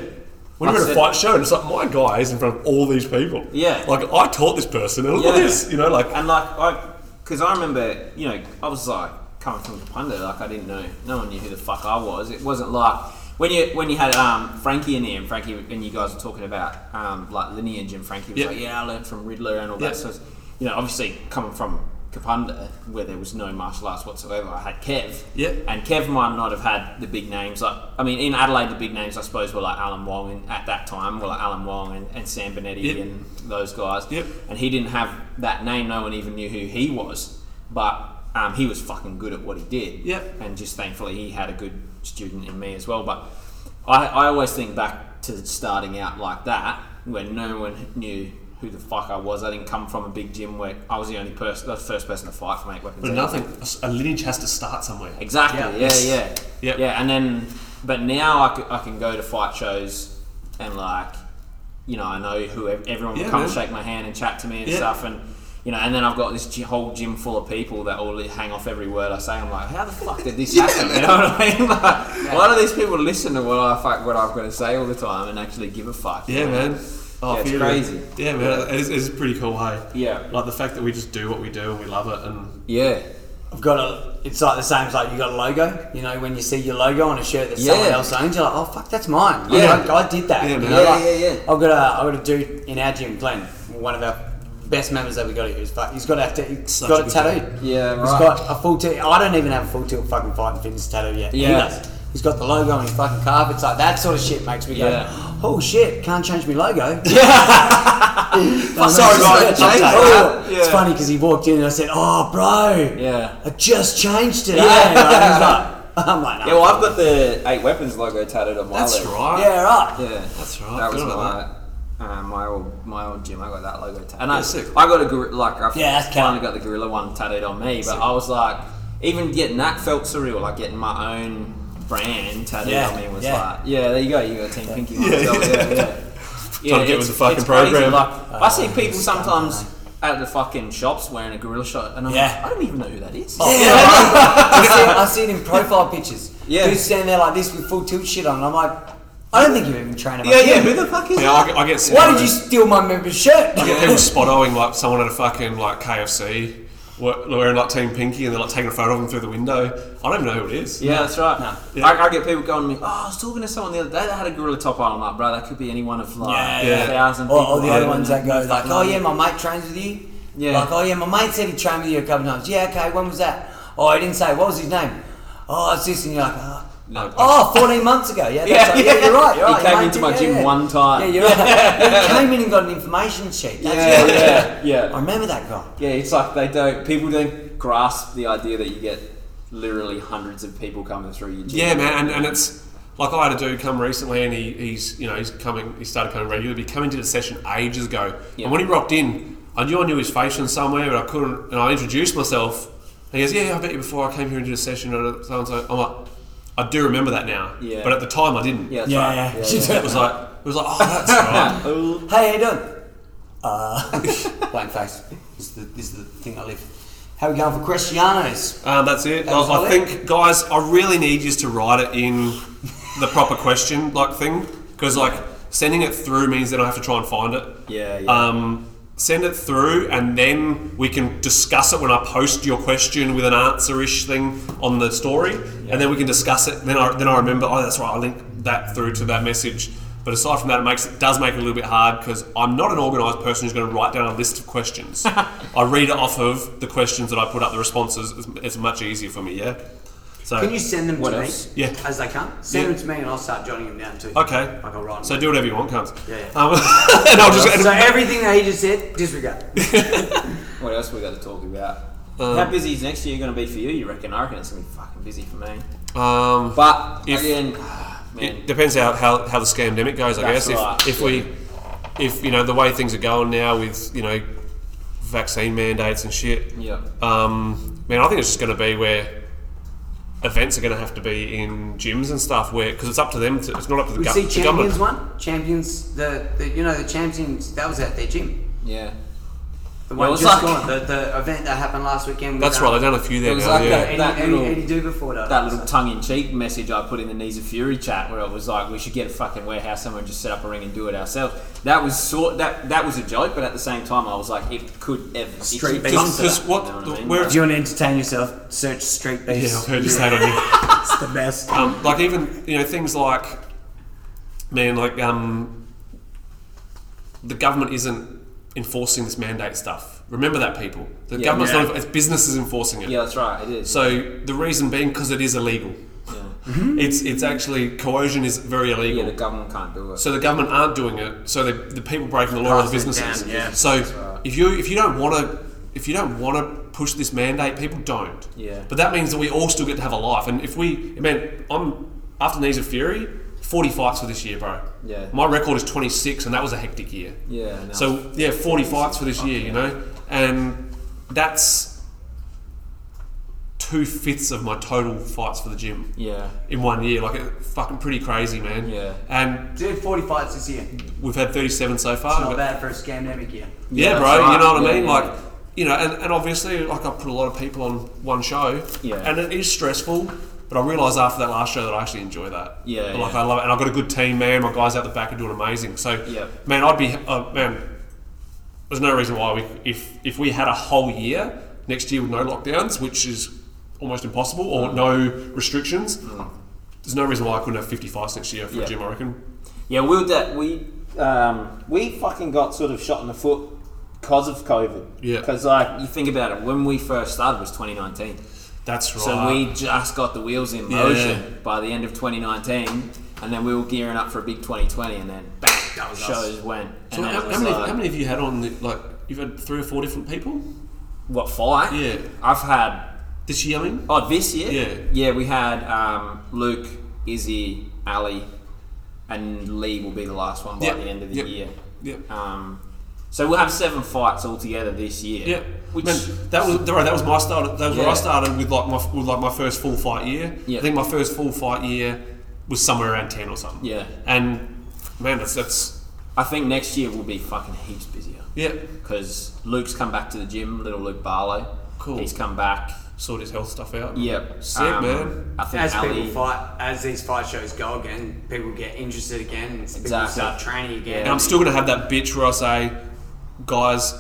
When I you're at a fight show and it's like my guy is in front of all these people. Yeah. Like I taught this person and look at Yeah. this, you know, like And like I, because I remember, you know, I was like coming from Kapunda, like I didn't know, no one knew who the fuck I was. It wasn't like when you when you had um, Frankie in here, and Frankie and you guys were talking about um, like lineage, and Frankie was Yeah. like, yeah, I learned from Riddler and all that. So, you know, obviously coming from Kapunda, where there was no martial arts whatsoever, I had Kev. Yeah. And Kev might not have had the big names. Like, I mean, in Adelaide, the big names, I suppose, were like Alan Wong, and at that time, were like Alan Wong and, and Sam Benetti Yep. and those guys. Yep. And he didn't have that name. No one even knew who he was. But um, he was fucking good at what he did. Yep. And just thankfully, he had a good student in me as well. But I, I always think back to starting out like that, where no one knew who the fuck I was. I didn't come from a big gym where I was the only person, the first person to fight for eight weapons. But nothing. A lineage has to start somewhere. Exactly. Yeah. Yeah, yeah, Yep. yeah. And then, but now I can, go to fight shows and like, you know, I know who everyone will Yeah, come man. shake my hand and chat to me and Yeah. stuff, and you know, and then I've got this whole gym full of people that all hang off every word I say. I'm like, how the fuck did this happen? You know what I mean? Like, why do these people listen to what I fuck what I've got to say all the time and actually give a fuck? Yeah, know? man. Oh, Yeah, it's crazy. Yeah, man. It is, it is pretty cool, hey? Yeah. Like the fact that we just do what we do and we love it and Yeah. I've got a. It's like the same as like you got a logo. You know, when you see your logo on a shirt that Yeah. someone else owns, you're like, oh fuck, that's mine. Yeah. I, I did that. Yeah, you know, Yeah, like, yeah, yeah. I've got a. I've got a dude in our gym, Glenn, one of our best members that we got. He's, fuck- he's got a. He's Such got a good tattooed. Yeah, He's right. got a full tilt. I don't even have a full tilt fucking fight and fitness tattoo yet. Yeah. He does. He's got the logo on his fucking. It's like that sort of shit makes me Yeah. go, oh shit, can't change my logo. Sorry, bro, It's change like, oh, It's funny because he walked in and I said, oh bro, Yeah. I just changed it. Yeah. eh?" Like, I'm like, Yeah, well, I've got the eight weapons logo tattooed on my that's leg. right. yeah, right. Yeah, That's right. That was Good my uh, my old my old gym. I got that logo tattooed. And I, Yeah, sick. I got a gor- like I Yeah, that's finally got the gorilla one tattooed on me. But I was like, even getting that felt surreal. Like getting my own brand tattooed Yeah, on me was yeah. like, yeah, there you go. You got a Team Pinky one. Yeah, so, yeah. yeah, yeah. yeah. Trying to get it's- with the fucking it's crazy. program. Like, I oh, see Oh, people sometimes at the fucking shops wearing a gorilla shirt, and I'm Yeah. like, I don't even know who that is. Oh, yeah, I, see it, I see it in profile pictures. Yeah. Dudes standing there like this with full tilt shit on, and I'm like, I don't think you've even trained yeah, yeah. Who the fuck is Yeah, that? I get, I get Why did you steal my member's shirt? I get people spottoing like someone at a fucking like KFC wa- wearing like Team Pinky and they're like taking a photo of them through the window. I don't even know who it is. Yeah, that's right. No. Yeah. I, I get people going to me, oh, I was talking to someone the other day that had a gorilla top on. I'm like, bro, that could be any one of like Yeah, yeah. a thousand Or, people. or the other ones that go like, oh yeah, my mate trains with you. Yeah. Like, oh yeah, my mate said he trained with you a couple of times. Yeah, okay, when was that? Oh, I didn't say. What was his name? Oh, it's this, and you're like, oh, No, oh 14 months ago. Yeah, that's Yeah, right. yeah, yeah. you're right. You're He right. came Your into my gym yeah. one time. Yeah, you're right. He came in and got an information sheet. That's Yeah, right. yeah, yeah. I remember that guy. Yeah, it's like they don't. People don't grasp the idea that you get literally hundreds of people coming through your gym. Yeah, man, and, and it's like I had a dude come recently, and he, he's you know he's coming. He started coming regularly. But he came into the session ages ago, Yeah. and when he rocked in, I knew I knew his face from somewhere, but I couldn't. And I introduced myself. And he goes, "Yeah, I bet you before I came here and did a session." And so and so. I'm like, I do remember that now, Yeah. but at the time I didn't. Yeah, that's Yeah, right. yeah. yeah, It was like it was like, oh, that's right. Oh, Hey, how you doing? Uh, blank face. This is, the, this is the thing I live. How we going for Cristianos? Um, that's it. That was I, I all think, guys, I really need you to write it in the proper question like thing because like sending it through means that I have to try and find it. Yeah, yeah. Um, send it through and then we can discuss it when I post your question with an answer-ish thing on the story, and then we can discuss it. Then I then I remember, oh, that's right. I'll link that through to that message. But aside from that, it makes it does make it a little bit hard because I'm not an organised person who's going to write down a list of questions. I read it off of the questions that I put up. The responses it's, it's much easier for me. Yeah. So Can you send them What to else? me? Yeah. As they come? Send Yeah. them to me and I'll start jotting them down too. okay. Like I'll write So them. do whatever you want, cunts. Yeah, yeah. Um, and I'll just. So everything that he just said, disregard. what else we got to talk about? Um, How busy is next year going to be for you? You reckon? I reckon it's going to be fucking busy for me. um, But If- again, man, It depends how, how, how the scamdemic goes, I That's guess. right, If, if we, if you know the way things are going now with you know vaccine mandates and shit, yeah. um, man, I think it's just going to be where events are going to have to be in gyms and stuff, where because it's up to them. To, it's not up to the, We gov- see the Champions government. one? Champions, the, the you know, the Champions, that was at their gym. Yeah. The one it was just like- gone, the, the event that happened last weekend. With, That's um, right. They've done a few there It was now. like yeah. that- Eddie, that Eddie, little- Eddie Dubeford. I That little know. tongue-in-cheek message I put in the Knees of Fury chat, where it was like we should get a fucking warehouse somewhere and just set up a ring and do it ourselves. That was sort that that was a joke, but at the same time, I was like, it could ever Street it beef. could come to Because what- you know what I mean? where- If you want to entertain yourself, search Street Beefs. Yeah, I've heard you say it on you. It's the best. um, like even you know things like man like um, the government isn't enforcing this mandate stuff Remember that, people. The Yeah. government's Yeah. not. It's businesses enforcing it. Yeah, that's right. It is. So the reason being because it is illegal. yeah. Mm-hmm. It's it's actually coercion is very illegal. yeah, the government can't do it. So the government aren't doing it. So the, the people breaking the law are the businesses. down, yeah. So right. if you if you don't want to if you don't want to push this mandate, people don't. Yeah. But that means that we all still get to have a life. And if we, I mean, I'm after Knees of Fury, 40 fights for this year, bro. Yeah. My record is 26, and that was a hectic year. yeah. No. So yeah, 40 fights for this year, you know, and that's two fifths of my total fights for the gym yeah, in one year. Like, it, fucking pretty crazy, man. Yeah. And Did 40 fights this year. we've had 37 so far. It's not but- bad for a scandemic year. yeah, Yeah, bro. right. You know what I mean? yeah, like, you know, and, and obviously, like, I put a lot of people on one show. Yeah. And it is stressful, but I realised after that last show that I actually enjoy that. Yeah, And, like, yeah. I love it, and I've got a good team, man. My guys out the back are doing amazing. So, Yeah. man, I'd be, uh, man. There's no reason why we, if if we had a whole year next year with no lockdowns, which is almost impossible, Mm. or no restrictions. There's no reason why I couldn't have 50 fights next year for Yeah. a gym. I reckon. yeah. We'll that we um, we fucking got sort of shot in the foot because of COVID. Yeah. Because like you think about it, when we first started was 2019. That's right. So we just got the wheels in Yeah. motion by the end of 2019, and then we were gearing up for a big 2020, and then bang, That was us. shows went. So how, how many, like, how many have you had on? The, like, you've had three or four different people What fight? Yeah. I've had. this year. I mean, Oh, this year? Yeah. Yeah, we had um, Luke, Izzy, Ali, and Lee will be the last one by Yep, the end of the yep, year. Yep. Um, so we'll have seven fights altogether this year. Yeah, Which Man, that was right, that was my start. That was where I started with like my with like my first full fight year. Yeah. I think my first full fight year was somewhere around ten or something. Yeah. and man, that's that's I think next year will be fucking heaps busier yeah. because Luke's come back to the gym. Little Luke Barlow. Cool. He's come back. Sort his health stuff out. Yep. sick Um, man. I think As Ali, people fight, as these fight shows go again, people get interested again. and People Exactly. start training again. And I'm still gonna have that bitch where I say, guys,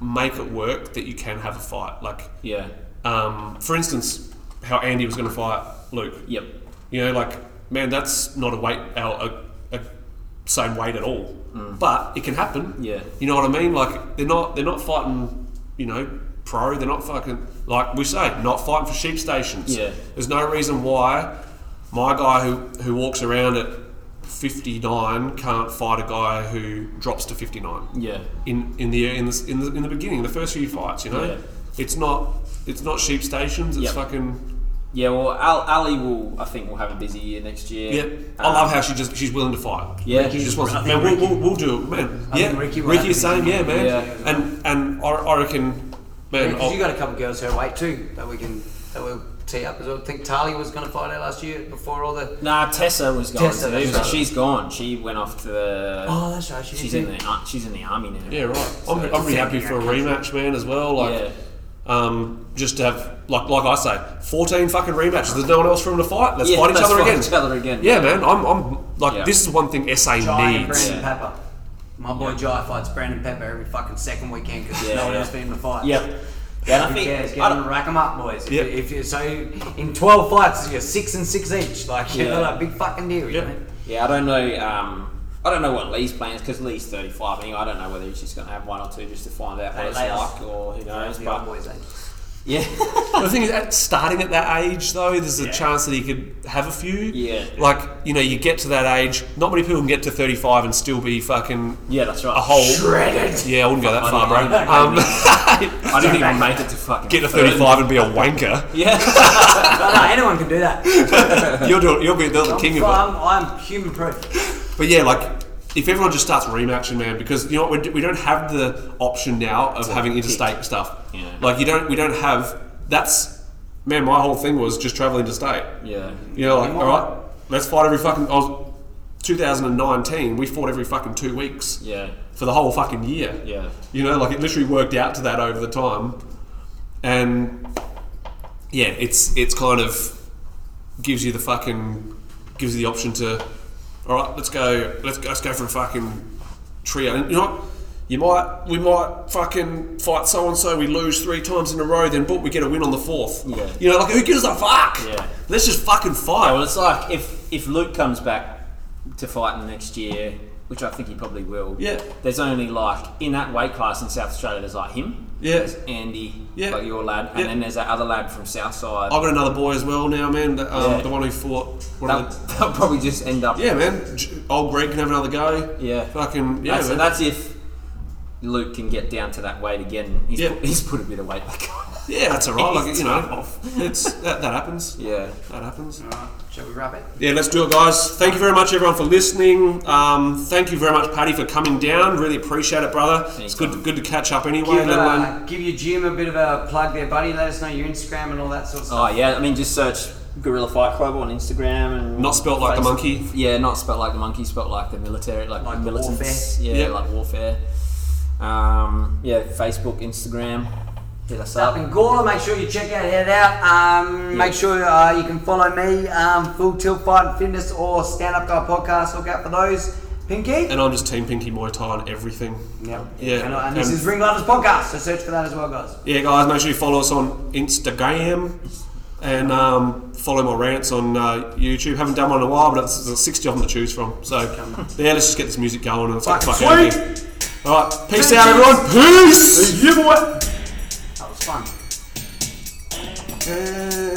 make it work that you can have a fight. Like, Yeah. um, for instance, how Andy was gonna fight Luke. Yep. You know, like, man, that's not a weight, a, a, a same weight at all. But it can happen. Mm. Yeah. You know what I mean? Like, they're not, they're not fighting, you know, pro. They're not fucking, like we say, not fighting for sheep stations. Yeah. There's no reason why my guy who, who walks around at 59 can't fight a guy who drops to 59 Yeah. in in the in the in the, in the beginning, the first few fights. You know, Yeah. it's not it's not sheep stations. It's Yep. fucking Yeah. Well, Al, Ali will. I think will have a busy year next year. yeah. I Um, love how she just she's willing to fight. Yeah. she just wants. To, man, we'll, Ricky- we'll, we'll do it, man. I yeah, think Ricky will Ricky have is saying, yeah, man. Yeah. And and I, I reckon, man, because you got a couple girls her weight too that we can that we'll tee up as well. I think Talia was going to fight her last year before all the. Nah, Tessa was going Tessa, to, that's but right. she's gone. She went off to the. Oh, that's right. She she's in the uh, she's in the army now. yeah, right. So I'm, I'm really happy for a our country. rematch, man, as well. Like, Yeah. um, just to have like like I say, 14 fucking rematches. There's no one else for them to fight. Let's Yeah, fight each let's other fight again. each other again. Yeah, man. I'm I'm like Yeah. this is one thing SA Jai and needs. Brandon Yeah. Pepper. My boy Jai fights Brandon Pepper every fucking second weekend because Yeah, no one yeah. else for him to fight. Yep. Yeah, I Who think cares? I Get them, don't- rack them up, boys. If, Yep. you, if you, so in twelve fights, you're six and six each. Like you Yeah. know, like big fucking deal. You Yep. know? Yeah, I don't know. Um, I don't know what Lee's plans because Lee's thirty-five. Anyway, I don't know whether he's just going to have one or two just to find out what Hey, it's like, or who knows. The old But boys, eh? Yeah, the thing is, at starting at that age, though, there's a Yeah. chance that he could have a few. Yeah. Like, you know, you get to that age, not many people can get to 35 and still be fucking yeah, that's right. a whole. Shredded. Yeah, I wouldn't go that I far, bro. Um, I didn't even make it to fucking get to 30. 35 and be a wanker. Yeah, no, no, anyone can do that. You'll do. You'll be the, king of it. I'm, I'm human proof. But yeah, like if everyone just starts rematching, man, because you know we don't have the option now of having interstate stuff. Yeah. Like you don't, we don't have. That's man. My whole thing was just travel interstate. yeah, You know, like all right, let's fight every fucking. I was 2019. We fought every fucking two weeks yeah, for the whole fucking year. yeah, You know, like it literally worked out to that over the time, and yeah, it's it's kind of gives you the fucking gives you the option to, all right, let's go, let's go, let's go for a fucking trio. And you know what? You might we might fucking fight so and so. We lose three times in a row, then but we get a win on the fourth. Yeah. You know, like who gives a fuck? Yeah. Let's just fucking Yeah, fight. well, it's like if if Luke comes back to fight fighting next year, which I think he probably will. Yeah. There's only like in that weight class in South Australia. There's like him. Yeah. There's Andy. Yeah. Like your lad, and Yeah. then there's that other lad from Southside. I've got another boy as well now, man. The, um, Yeah. the one who fought. They'll, the, they'll probably just end up. yeah, man. Old Greg can have another go. Yeah. Fucking yeah, that's, man. that's if Luke can get down to that weight again. He's, Yeah. put, he's put a bit of weight back on. yeah, that's alright. Like you know, tough. it's that, that happens. Yeah. That happens. Alright, shall we wrap it? Yeah, let's do it, guys. Thank you very much, everyone, for listening. Um, thank you very much, Paddy, for coming down. Really appreciate it, brother. It's good, Anytime. good to catch up anyway. Give, let alone, uh, give your gym a bit of a plug there, buddy. Let us know your Instagram and all that sort of stuff. Oh yeah, I mean just search Guerrilla Fight Club on Instagram and Not spelt like the monkey. Yeah, not spelt like the monkey, spelt like the military, like, Like the militants. warfare. Yeah, Yep. like warfare. Um, yeah, Facebook, Instagram. Hit us Up up. in Gawler, make sure you check out Head Out. Um, Make sure uh, you can follow me, um, Full Tilt Fight and Fitness or Stand Up Guy Podcast. Look out for those. Pinky? and I'm just Team Pinky Muay Thai on everything. Yep. Yeah, And, and this and- is Ring Lovers Podcast, so search for that as well, guys. Yeah, guys, make sure you follow us on Instagram and um, follow my rants on uh, YouTube. Haven't done one in a while, but it's, there's 60 of them to choose from. So, yeah, let's just get this music going and let's get the fuck out of here. All right, peace out, everyone. Peace. Yeah, boy. That was fun. Uh,